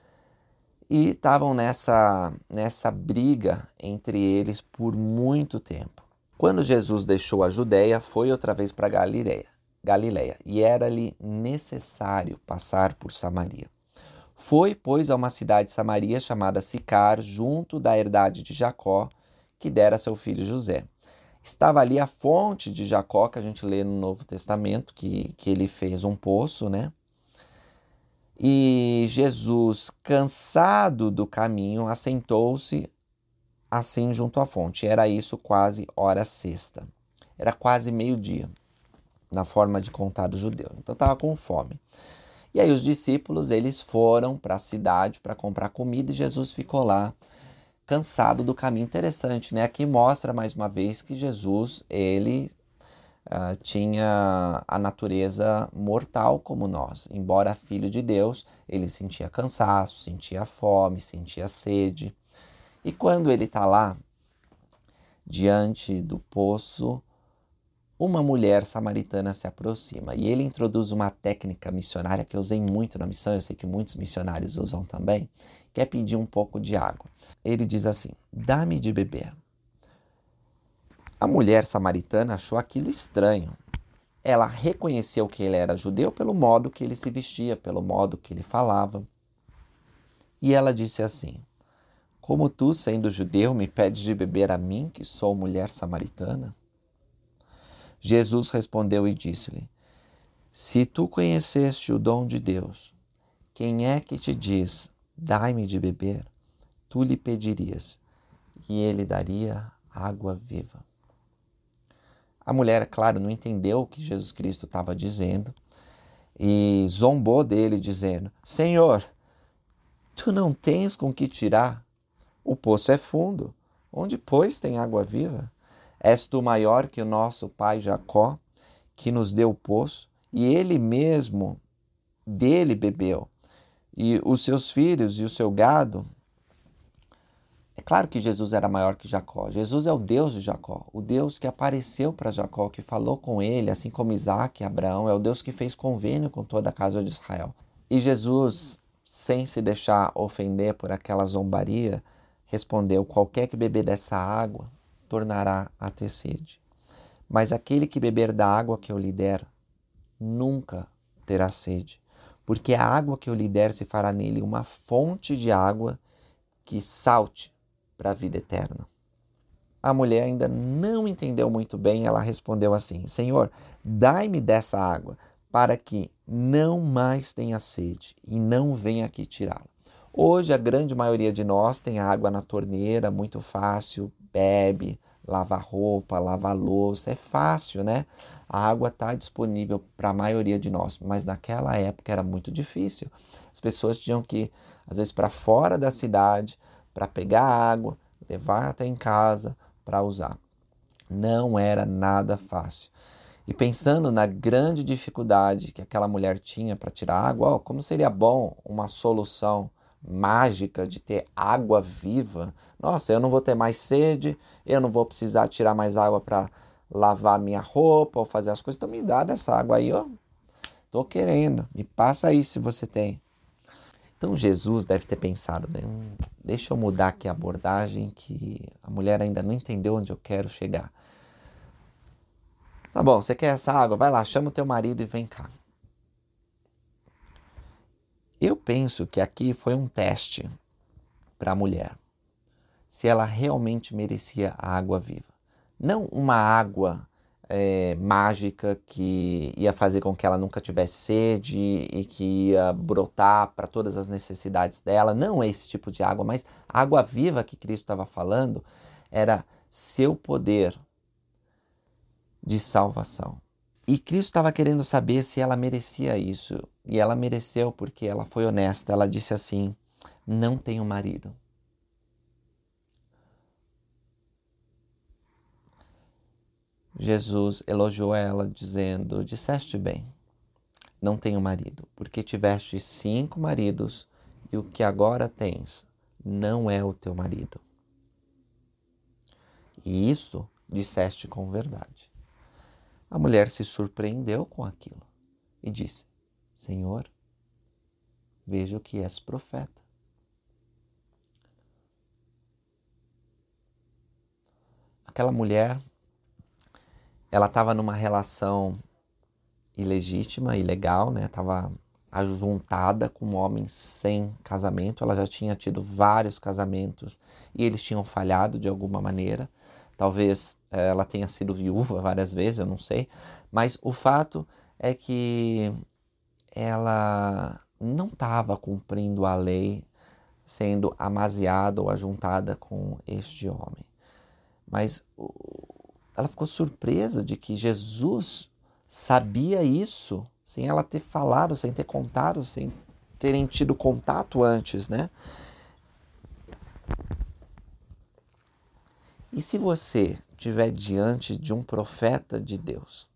E estavam nessa, nessa briga entre eles por muito tempo. Quando Jesus deixou a Judéia, foi outra vez para Galileia, Galileia, e era-lhe necessário passar por Samaria. Foi, pois, a uma cidade samaria chamada Sicar, junto da herdade de Jacó, que dera a seu filho José. Estava ali a fonte de Jacó, que a gente lê no Novo Testamento, que, que ele fez um poço, né? E Jesus, cansado do caminho, assentou-se assim junto à fonte. Era isso quase hora sexta. Era quase meio-dia, na forma de contar do judeu. Então estava com fome. E aí os discípulos, eles foram para a cidade para comprar comida e Jesus ficou lá cansado do caminho. Interessante, né? Aqui mostra mais uma vez que Jesus, ele uh, tinha a natureza mortal como nós. Embora filho de Deus, ele sentia cansaço, sentia fome, sentia sede. E quando ele está lá, diante do poço, uma mulher samaritana se aproxima e ele introduz uma técnica missionária que eu usei muito na missão, eu sei que muitos missionários usam também, que é pedir um pouco de água. Ele diz assim: Dá-me de beber. A mulher samaritana achou aquilo estranho. Ela reconheceu que ele era judeu pelo modo que ele se vestia, pelo modo que ele falava. E ela disse assim: Como tu, sendo judeu, me pedes de beber a mim, que sou mulher samaritana? Jesus respondeu e disse-lhe: Se tu conheceste o dom de Deus, quem é que te diz: Dai-me de beber? Tu lhe pedirias, e ele daria água viva. A mulher, claro, não entendeu o que Jesus Cristo estava dizendo e zombou dele, dizendo: Senhor, tu não tens com que tirar? O poço é fundo. Onde, pois, tem água viva? És tu maior que o nosso pai Jacó, que nos deu o poço, e ele mesmo dele bebeu, e os seus filhos e o seu gado é claro que Jesus era maior que Jacó. Jesus é o Deus de Jacó, o Deus que apareceu para Jacó, que falou com ele, assim como Isaac e Abraão, é o Deus que fez convênio com toda a casa de Israel. E Jesus, sem se deixar ofender por aquela zombaria, respondeu: Qualquer que beber dessa água tornará a ter sede. Mas aquele que beber da água que eu lhe der, nunca terá sede, porque a água que eu lhe der se fará nele uma fonte de água que salte para a vida eterna. A mulher ainda não entendeu muito bem, ela respondeu assim: Senhor, dai-me dessa água, para que não mais tenha sede e não venha aqui tirá-la. Hoje, a grande maioria de nós tem água na torneira, muito fácil, bebe, lava roupa, lava louça, é fácil, né? A água está disponível para a maioria de nós, mas naquela época era muito difícil. As pessoas tinham que às vezes, para fora da cidade, para pegar água, levar até em casa para usar. Não era nada fácil. E pensando na grande dificuldade que aquela mulher tinha para tirar água, como seria bom uma solução mágica de ter água viva. Nossa, eu não vou ter mais sede, eu não vou precisar tirar mais água para lavar minha roupa ou fazer as coisas. Então me dá dessa água aí, ó. Tô querendo. Me passa aí se você tem. Então Jesus deve ter pensado, né? Hum, deixa eu mudar aqui a abordagem que a mulher ainda não entendeu onde eu quero chegar. Tá bom, você quer essa água? Vai lá, chama o teu marido e vem cá. Eu penso que aqui foi um teste para a mulher, se ela realmente merecia a água viva. Não uma água é, mágica que ia fazer com que ela nunca tivesse sede e que ia brotar para todas as necessidades dela. Não é esse tipo de água, mas a água viva que Cristo estava falando era seu poder de salvação. E Cristo estava querendo saber se ela merecia isso. E ela mereceu porque ela foi honesta. Ela disse assim: Não tenho marido. Jesus elogiou ela, dizendo: Disseste bem, não tenho marido, porque tiveste cinco maridos e o que agora tens não é o teu marido. E isso disseste com verdade. A mulher se surpreendeu com aquilo e disse: Senhor, vejo que és profeta. Aquela mulher ela estava numa relação ilegítima, ilegal, né? Estava ajuntada com um homem sem casamento. Ela já tinha tido vários casamentos e eles tinham falhado de alguma maneira. Talvez ela tenha sido viúva várias vezes, eu não sei. Mas o fato é que ela não estava cumprindo a lei, sendo amaziada ou ajuntada com este homem. Mas ela ficou surpresa de que Jesus sabia isso sem ela ter falado, sem ter contado, sem terem tido contato antes, né? E se você estiver diante de um profeta de Deus,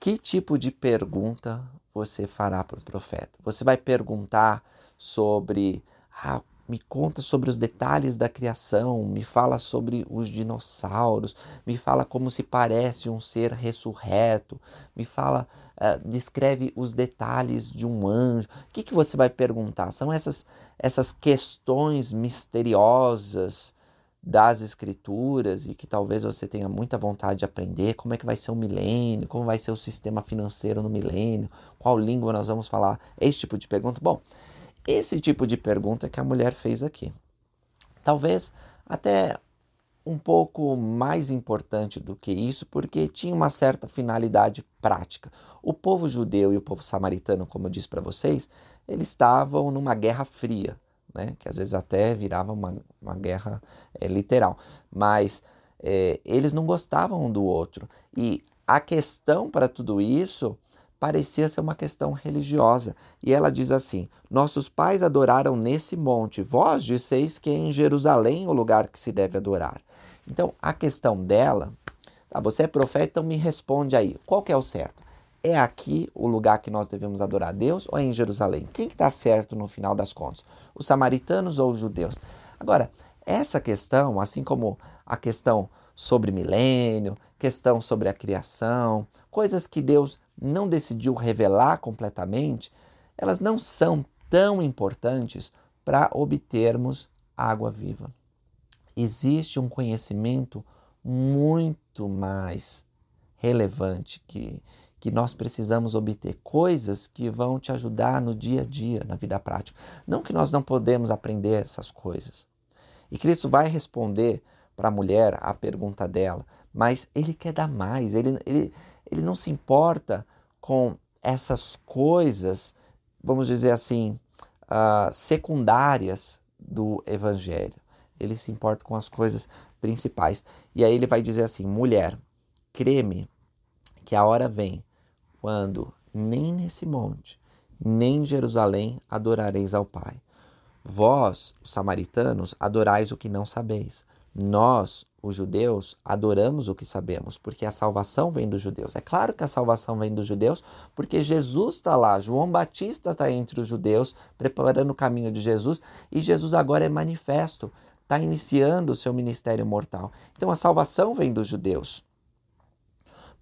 Que tipo de pergunta você fará para o profeta? Você vai perguntar sobre ah, me conta sobre os detalhes da criação, me fala sobre os dinossauros, me fala como se parece um ser ressurreto, me fala, uh, descreve os detalhes de um anjo. O que, que você vai perguntar? São essas, essas questões misteriosas das escrituras e que talvez você tenha muita vontade de aprender, como é que vai ser o milênio, como vai ser o sistema financeiro no milênio, qual língua nós vamos falar, esse tipo de pergunta. Bom, esse tipo de pergunta que a mulher fez aqui. Talvez até um pouco mais importante do que isso, porque tinha uma certa finalidade prática. O povo judeu e o povo samaritano, como eu disse para vocês, eles estavam numa guerra fria, né? que às vezes até virava uma, uma guerra é, literal. Mas é, eles não gostavam um do outro. E a questão para tudo isso parecia ser uma questão religiosa. E ela diz assim: Nossos pais adoraram nesse monte, vós disseis que é em Jerusalém o lugar que se deve adorar. Então, a questão dela, tá, você é profeta, então me responde aí, qual que é o certo? É aqui o lugar que nós devemos adorar a Deus ou é em Jerusalém? Quem está que certo no final das contas? Os samaritanos ou os judeus? Agora, essa questão, assim como a questão sobre milênio, questão sobre a criação, coisas que Deus não decidiu revelar completamente, elas não são tão importantes para obtermos água viva. Existe um conhecimento muito mais relevante que, que nós precisamos obter, coisas que vão te ajudar no dia a dia, na vida prática. Não que nós não podemos aprender essas coisas. E Cristo vai responder para a mulher a pergunta dela, mas ele quer dar mais, ele, ele, ele não se importa com essas coisas, vamos dizer assim, uh, secundárias do Evangelho. Ele se importa com as coisas principais. E aí ele vai dizer assim: mulher, creme que a hora vem quando nem nesse monte, nem em Jerusalém adorareis ao Pai. Vós, os samaritanos, adorais o que não sabeis. Nós, os judeus, adoramos o que sabemos, porque a salvação vem dos judeus. É claro que a salvação vem dos judeus, porque Jesus está lá, João Batista está entre os judeus, preparando o caminho de Jesus, e Jesus agora é manifesto, está iniciando o seu ministério mortal. Então a salvação vem dos judeus.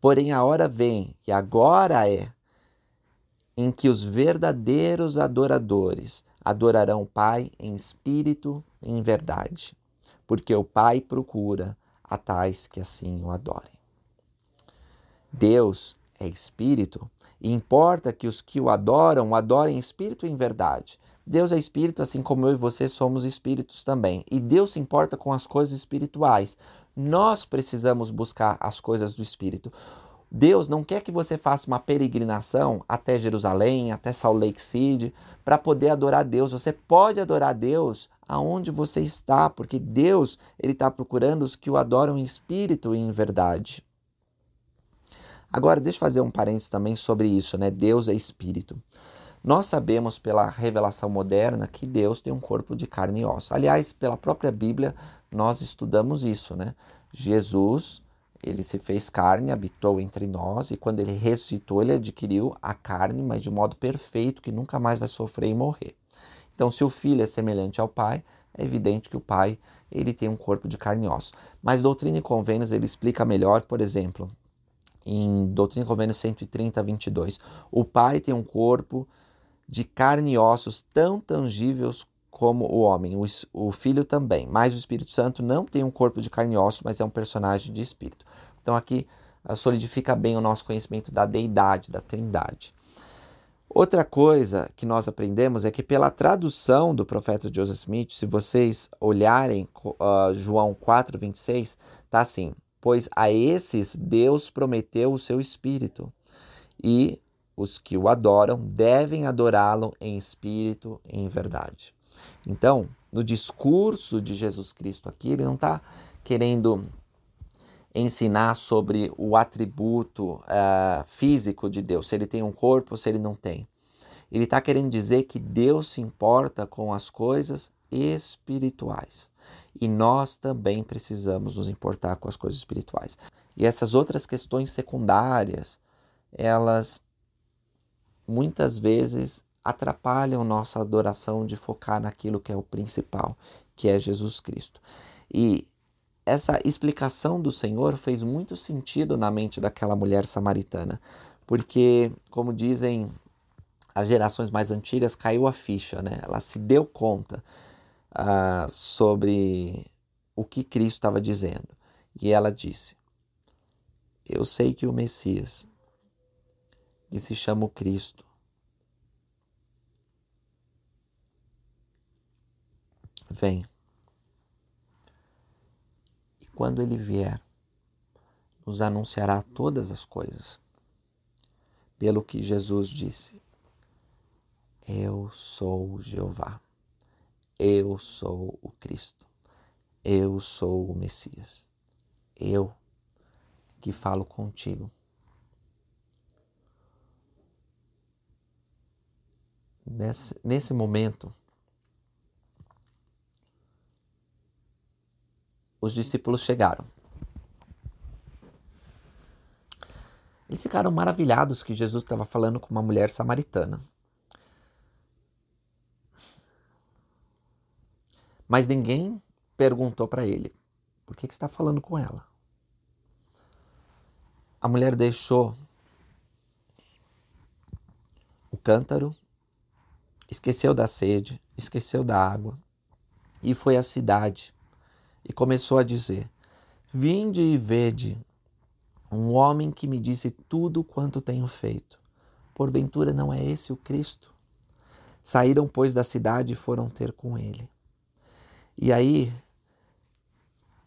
Porém, a hora vem, e agora é, em que os verdadeiros adoradores adorarão o Pai em espírito e em verdade porque o Pai procura a tais que assim o adorem. Deus é espírito e importa que os que o adoram o adorem em espírito e em verdade. Deus é espírito, assim como eu e você somos espíritos também. E Deus se importa com as coisas espirituais. Nós precisamos buscar as coisas do espírito. Deus não quer que você faça uma peregrinação até Jerusalém, até Salt Lake City, para poder adorar Deus. Você pode adorar Deus aonde você está, porque Deus ele está procurando os que o adoram em espírito e em verdade. Agora, deixa eu fazer um parênteses também sobre isso, né? Deus é espírito. Nós sabemos pela revelação moderna que Deus tem um corpo de carne e osso. Aliás, pela própria Bíblia, nós estudamos isso, né? Jesus, ele se fez carne, habitou entre nós e quando ele ressuscitou, ele adquiriu a carne, mas de modo perfeito, que nunca mais vai sofrer e morrer. Então, se o filho é semelhante ao pai, é evidente que o pai ele tem um corpo de carne e osso. Mas Doutrina e Convênios ele explica melhor, por exemplo, em Doutrina e Convênios 130, 22. O pai tem um corpo de carne e ossos tão tangíveis como o homem, o, o filho também. Mas o Espírito Santo não tem um corpo de carne e osso, mas é um personagem de espírito. Então aqui ah, solidifica bem o nosso conhecimento da deidade, da trindade. Outra coisa que nós aprendemos é que pela tradução do profeta Joseph Smith, se vocês olharem uh, João 4, 26, tá assim: Pois a esses Deus prometeu o seu espírito, e os que o adoram devem adorá-lo em espírito e em verdade. Então, no discurso de Jesus Cristo aqui, ele não está querendo ensinar sobre o atributo uh, físico de Deus, se ele tem um corpo ou se ele não tem. Ele está querendo dizer que Deus se importa com as coisas espirituais. E nós também precisamos nos importar com as coisas espirituais. E essas outras questões secundárias, elas muitas vezes atrapalham nossa adoração de focar naquilo que é o principal, que é Jesus Cristo. E essa explicação do Senhor fez muito sentido na mente daquela mulher samaritana, porque, como dizem as gerações mais antigas, caiu a ficha, né? Ela se deu conta uh, sobre o que Cristo estava dizendo. E ela disse: Eu sei que o Messias, que se chama o Cristo, vem. E quando ele vier, nos anunciará todas as coisas. Pelo que Jesus disse: Eu sou Jeová. Eu sou o Cristo. Eu sou o Messias. Eu que falo contigo. Nesse, nesse momento, os discípulos chegaram. Eles ficaram maravilhados que Jesus estava falando com uma mulher samaritana. Mas ninguém perguntou para ele: por que, que está falando com ela? A mulher deixou o cântaro, esqueceu da sede, esqueceu da água e foi à cidade e começou a dizer: Vinde e vede um homem que me disse tudo quanto tenho feito. Porventura não é esse o Cristo? Saíram, pois, da cidade e foram ter com ele. E aí,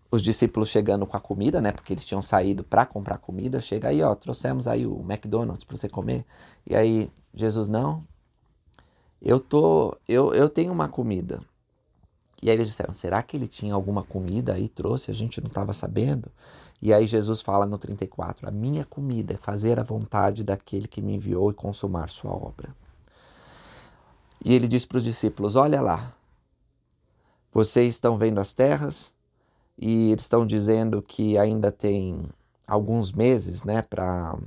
os discípulos chegando com a comida, né? Porque eles tinham saído para comprar comida. Chega aí, ó, trouxemos aí o McDonald's para você comer. E aí, Jesus, não, eu tô, eu, eu tenho uma comida. E aí eles disseram: será que ele tinha alguma comida aí, trouxe, a gente não estava sabendo? E aí Jesus fala no 34: A minha comida é fazer a vontade daquele que me enviou e consumar sua obra. E ele diz para os discípulos: Olha lá, vocês estão vendo as terras e eles estão dizendo que ainda tem alguns meses né, para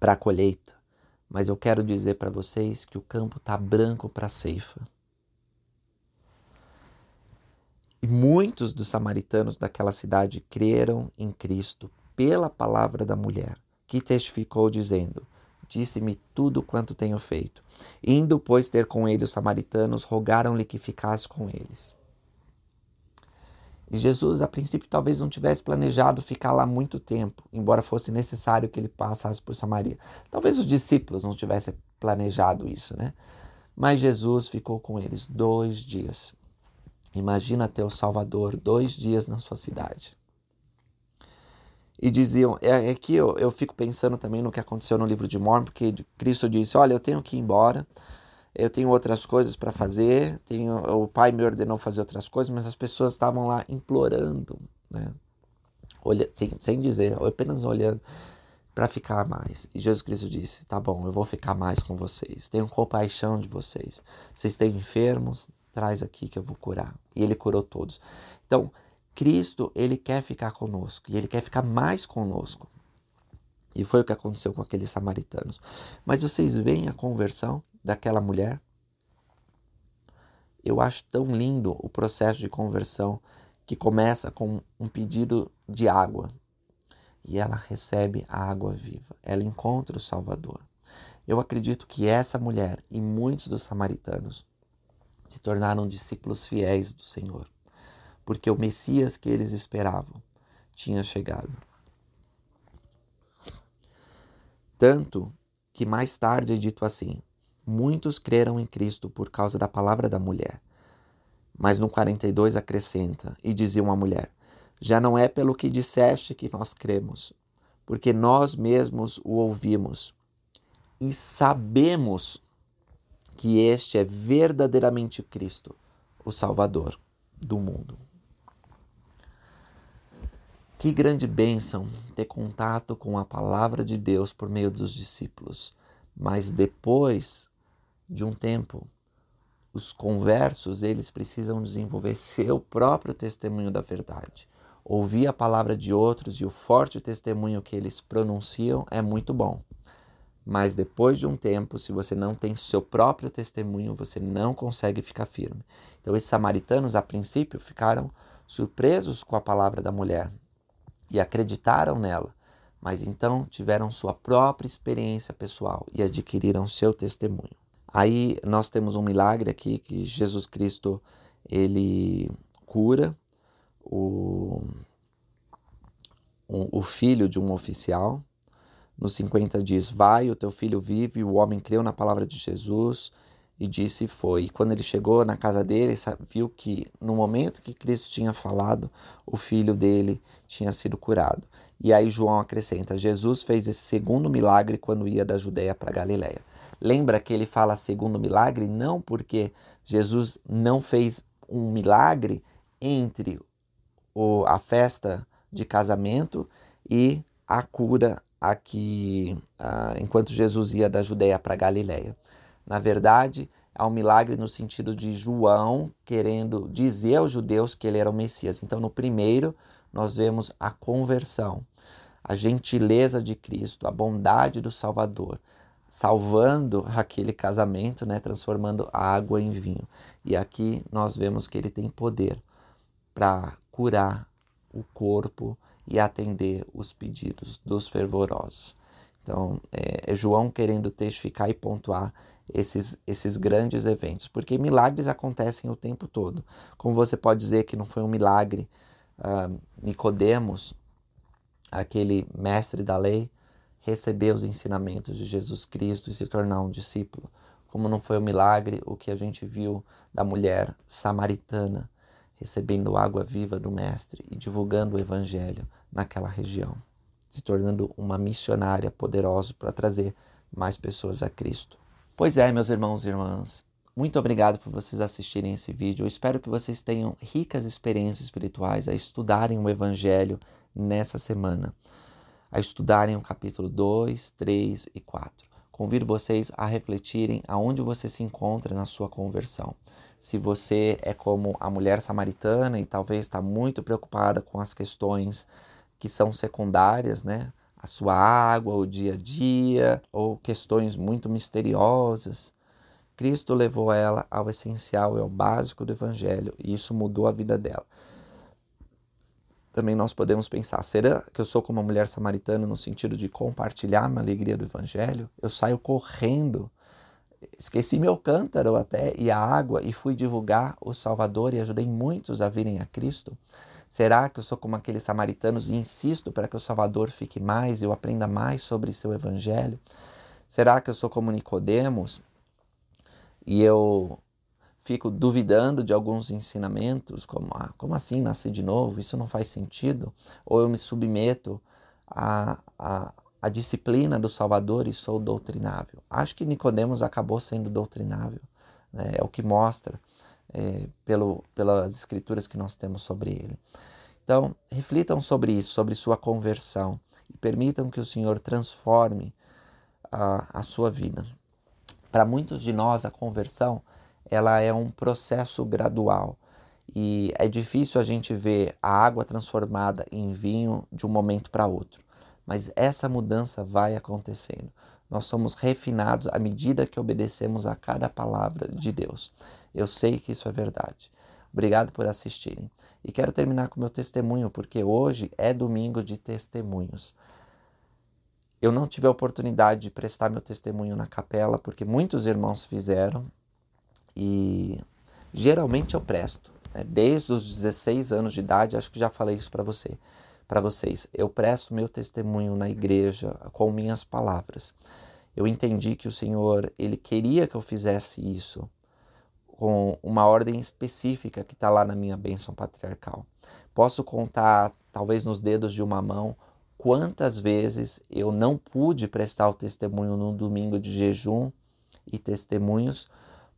a colheita. Mas eu quero dizer para vocês que o campo está branco para a ceifa. E muitos dos samaritanos daquela cidade creram em Cristo pela palavra da mulher, que testificou, dizendo: Disse-me tudo quanto tenho feito. Indo, pois, ter com ele os samaritanos, rogaram-lhe que ficasse com eles. E Jesus, a princípio, talvez não tivesse planejado ficar lá muito tempo, embora fosse necessário que ele passasse por Samaria. Talvez os discípulos não tivessem planejado isso, né? Mas Jesus ficou com eles dois dias. Imagina ter o Salvador dois dias na sua cidade. E diziam, é, é que eu, eu fico pensando também no que aconteceu no livro de Mormon, porque Cristo disse: Olha, eu tenho que ir embora, eu tenho outras coisas para fazer, tenho, o Pai me ordenou fazer outras coisas, mas as pessoas estavam lá implorando, né? Olha, sem, sem dizer, apenas olhando para ficar mais. E Jesus Cristo disse: Tá bom, eu vou ficar mais com vocês, tenho compaixão de vocês. Vocês têm enfermos, traz aqui que eu vou curar. E ele curou todos. Então, Cristo, ele quer ficar conosco e ele quer ficar mais conosco. E foi o que aconteceu com aqueles samaritanos. Mas vocês veem a conversão daquela mulher? Eu acho tão lindo o processo de conversão que começa com um pedido de água e ela recebe a água viva. Ela encontra o Salvador. Eu acredito que essa mulher e muitos dos samaritanos se tornaram discípulos fiéis do Senhor, porque o Messias que eles esperavam tinha chegado. Tanto que mais tarde é dito assim: muitos creram em Cristo por causa da palavra da mulher. Mas no 42 acrescenta e dizia uma mulher: Já não é pelo que disseste que nós cremos, porque nós mesmos o ouvimos e sabemos que este é verdadeiramente Cristo, o Salvador do mundo. Que grande bênção ter contato com a palavra de Deus por meio dos discípulos. Mas depois de um tempo, os conversos, eles precisam desenvolver [LAUGHS] seu próprio testemunho da verdade. Ouvir a palavra de outros e o forte testemunho que eles pronunciam é muito bom. Mas depois de um tempo, se você não tem seu próprio testemunho, você não consegue ficar firme. Então, esses samaritanos, a princípio, ficaram surpresos com a palavra da mulher e acreditaram nela, mas então tiveram sua própria experiência pessoal e adquiriram seu testemunho. Aí nós temos um milagre aqui que Jesus Cristo ele cura o, o filho de um oficial no 50 diz: Vai, o teu filho vive. O homem creu na palavra de Jesus e disse e foi. E quando ele chegou na casa dele, viu que no momento que Cristo tinha falado, o filho dele tinha sido curado. E aí João acrescenta: Jesus fez esse segundo milagre quando ia da Judéia para Galiléia. Lembra que ele fala segundo milagre não porque Jesus não fez um milagre entre o, a festa de casamento e a cura aqui enquanto Jesus ia da Judéia para Galiléia. Na verdade, há um milagre no sentido de João querendo dizer aos judeus que ele era o Messias. Então, no primeiro, nós vemos a conversão, a gentileza de Cristo, a bondade do Salvador, salvando aquele casamento, né, transformando a água em vinho. E aqui nós vemos que ele tem poder para curar o corpo e atender os pedidos dos fervorosos. Então, é, é João querendo testificar e pontuar esses, esses grandes eventos, porque milagres acontecem o tempo todo. Como você pode dizer que não foi um milagre, uh, Nicodemos, aquele mestre da lei, receber os ensinamentos de Jesus Cristo e se tornar um discípulo. Como não foi um milagre o que a gente viu da mulher samaritana recebendo água viva do Mestre e divulgando o Evangelho naquela região, se tornando uma missionária poderosa para trazer mais pessoas a Cristo. Pois é, meus irmãos e irmãs, muito obrigado por vocês assistirem esse vídeo. Eu espero que vocês tenham ricas experiências espirituais a estudarem o Evangelho nessa semana, a estudarem o capítulo 2, 3 e 4. Convido vocês a refletirem aonde você se encontra na sua conversão se você é como a mulher samaritana e talvez está muito preocupada com as questões que são secundárias, né? A sua água, o dia a dia, ou questões muito misteriosas. Cristo levou ela ao essencial, ao básico do Evangelho, e isso mudou a vida dela. Também nós podemos pensar: será que eu sou como uma mulher samaritana no sentido de compartilhar a alegria do Evangelho? Eu saio correndo esqueci meu cântaro até e a água e fui divulgar o Salvador e ajudei muitos a virem a Cristo? Será que eu sou como aqueles samaritanos e insisto para que o Salvador fique mais e eu aprenda mais sobre seu evangelho? Será que eu sou como Nicodemos e eu fico duvidando de alguns ensinamentos, como ah, como assim nascer de novo? Isso não faz sentido? Ou eu me submeto a a disciplina do Salvador e sou doutrinável. Acho que Nicodemos acabou sendo doutrinável, né? é o que mostra é, pelo, pelas escrituras que nós temos sobre ele. Então, reflitam sobre isso, sobre sua conversão e permitam que o Senhor transforme a, a sua vida. Para muitos de nós, a conversão ela é um processo gradual e é difícil a gente ver a água transformada em vinho de um momento para outro mas essa mudança vai acontecendo. Nós somos refinados à medida que obedecemos a cada palavra de Deus. Eu sei que isso é verdade. Obrigado por assistirem. E quero terminar com meu testemunho, porque hoje é domingo de testemunhos. Eu não tive a oportunidade de prestar meu testemunho na capela, porque muitos irmãos fizeram e geralmente eu presto. Né? Desde os 16 anos de idade, acho que já falei isso para você para vocês. Eu presto meu testemunho na igreja com minhas palavras. Eu entendi que o Senhor, ele queria que eu fizesse isso com uma ordem específica que está lá na minha bênção patriarcal. Posso contar, talvez nos dedos de uma mão, quantas vezes eu não pude prestar o testemunho no domingo de jejum e testemunhos,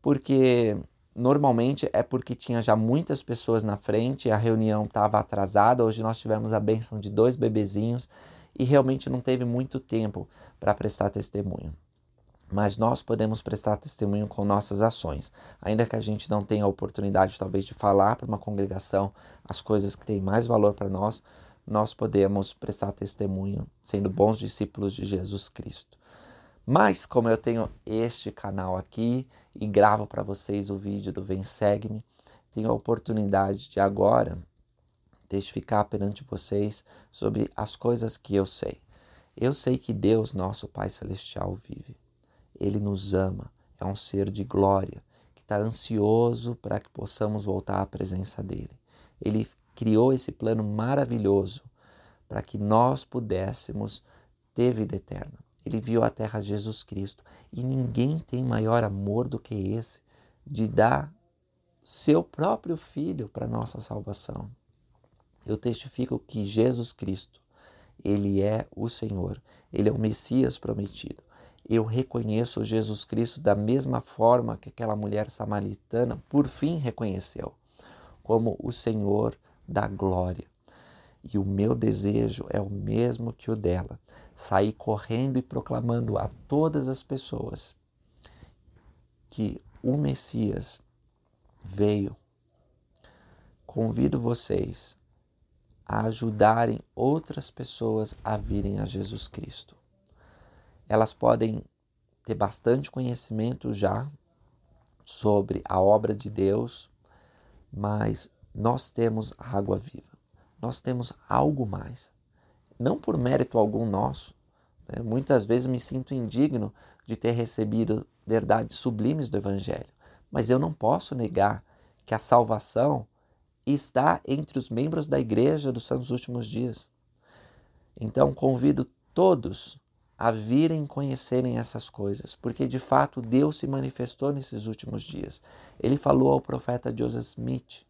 porque Normalmente é porque tinha já muitas pessoas na frente, a reunião estava atrasada. Hoje nós tivemos a bênção de dois bebezinhos e realmente não teve muito tempo para prestar testemunho. Mas nós podemos prestar testemunho com nossas ações. Ainda que a gente não tenha a oportunidade, talvez, de falar para uma congregação as coisas que têm mais valor para nós, nós podemos prestar testemunho sendo bons discípulos de Jesus Cristo. Mas, como eu tenho este canal aqui e gravo para vocês o vídeo do Vem Segue-me, tenho a oportunidade de agora testificar perante vocês sobre as coisas que eu sei. Eu sei que Deus, nosso Pai Celestial, vive. Ele nos ama, é um ser de glória, que está ansioso para que possamos voltar à presença dele. Ele criou esse plano maravilhoso para que nós pudéssemos ter vida eterna. Ele viu a terra Jesus Cristo e ninguém tem maior amor do que esse de dar seu próprio filho para nossa salvação. Eu testifico que Jesus Cristo, ele é o Senhor, ele é o Messias prometido eu reconheço Jesus Cristo da mesma forma que aquela mulher samaritana por fim reconheceu, como o Senhor da glória. E o meu desejo é o mesmo que o dela, sair correndo e proclamando a todas as pessoas que o Messias veio. Convido vocês a ajudarem outras pessoas a virem a Jesus Cristo elas podem ter bastante conhecimento já sobre a obra de Deus, mas nós temos água viva. Nós temos algo mais. Não por mérito algum nosso. Né? Muitas vezes me sinto indigno de ter recebido verdades sublimes do Evangelho, mas eu não posso negar que a salvação está entre os membros da Igreja dos Santos Últimos Dias. Então convido todos a virem conhecerem essas coisas, porque de fato Deus se manifestou nesses últimos dias. Ele falou ao profeta Joseph Smith,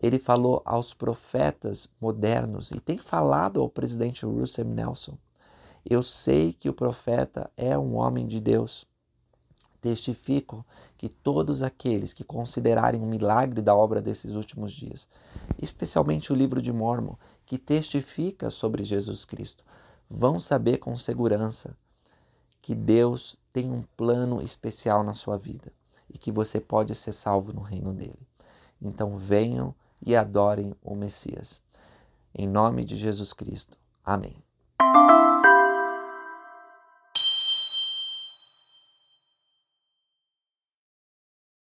ele falou aos profetas modernos e tem falado ao presidente Russell Nelson. Eu sei que o profeta é um homem de Deus. Testifico que todos aqueles que considerarem o milagre da obra desses últimos dias, especialmente o livro de Mormon, que testifica sobre Jesus Cristo, vão saber com segurança que Deus tem um plano especial na sua vida e que você pode ser salvo no reino dele. Então venham e adorem o Messias. Em nome de Jesus Cristo. Amém.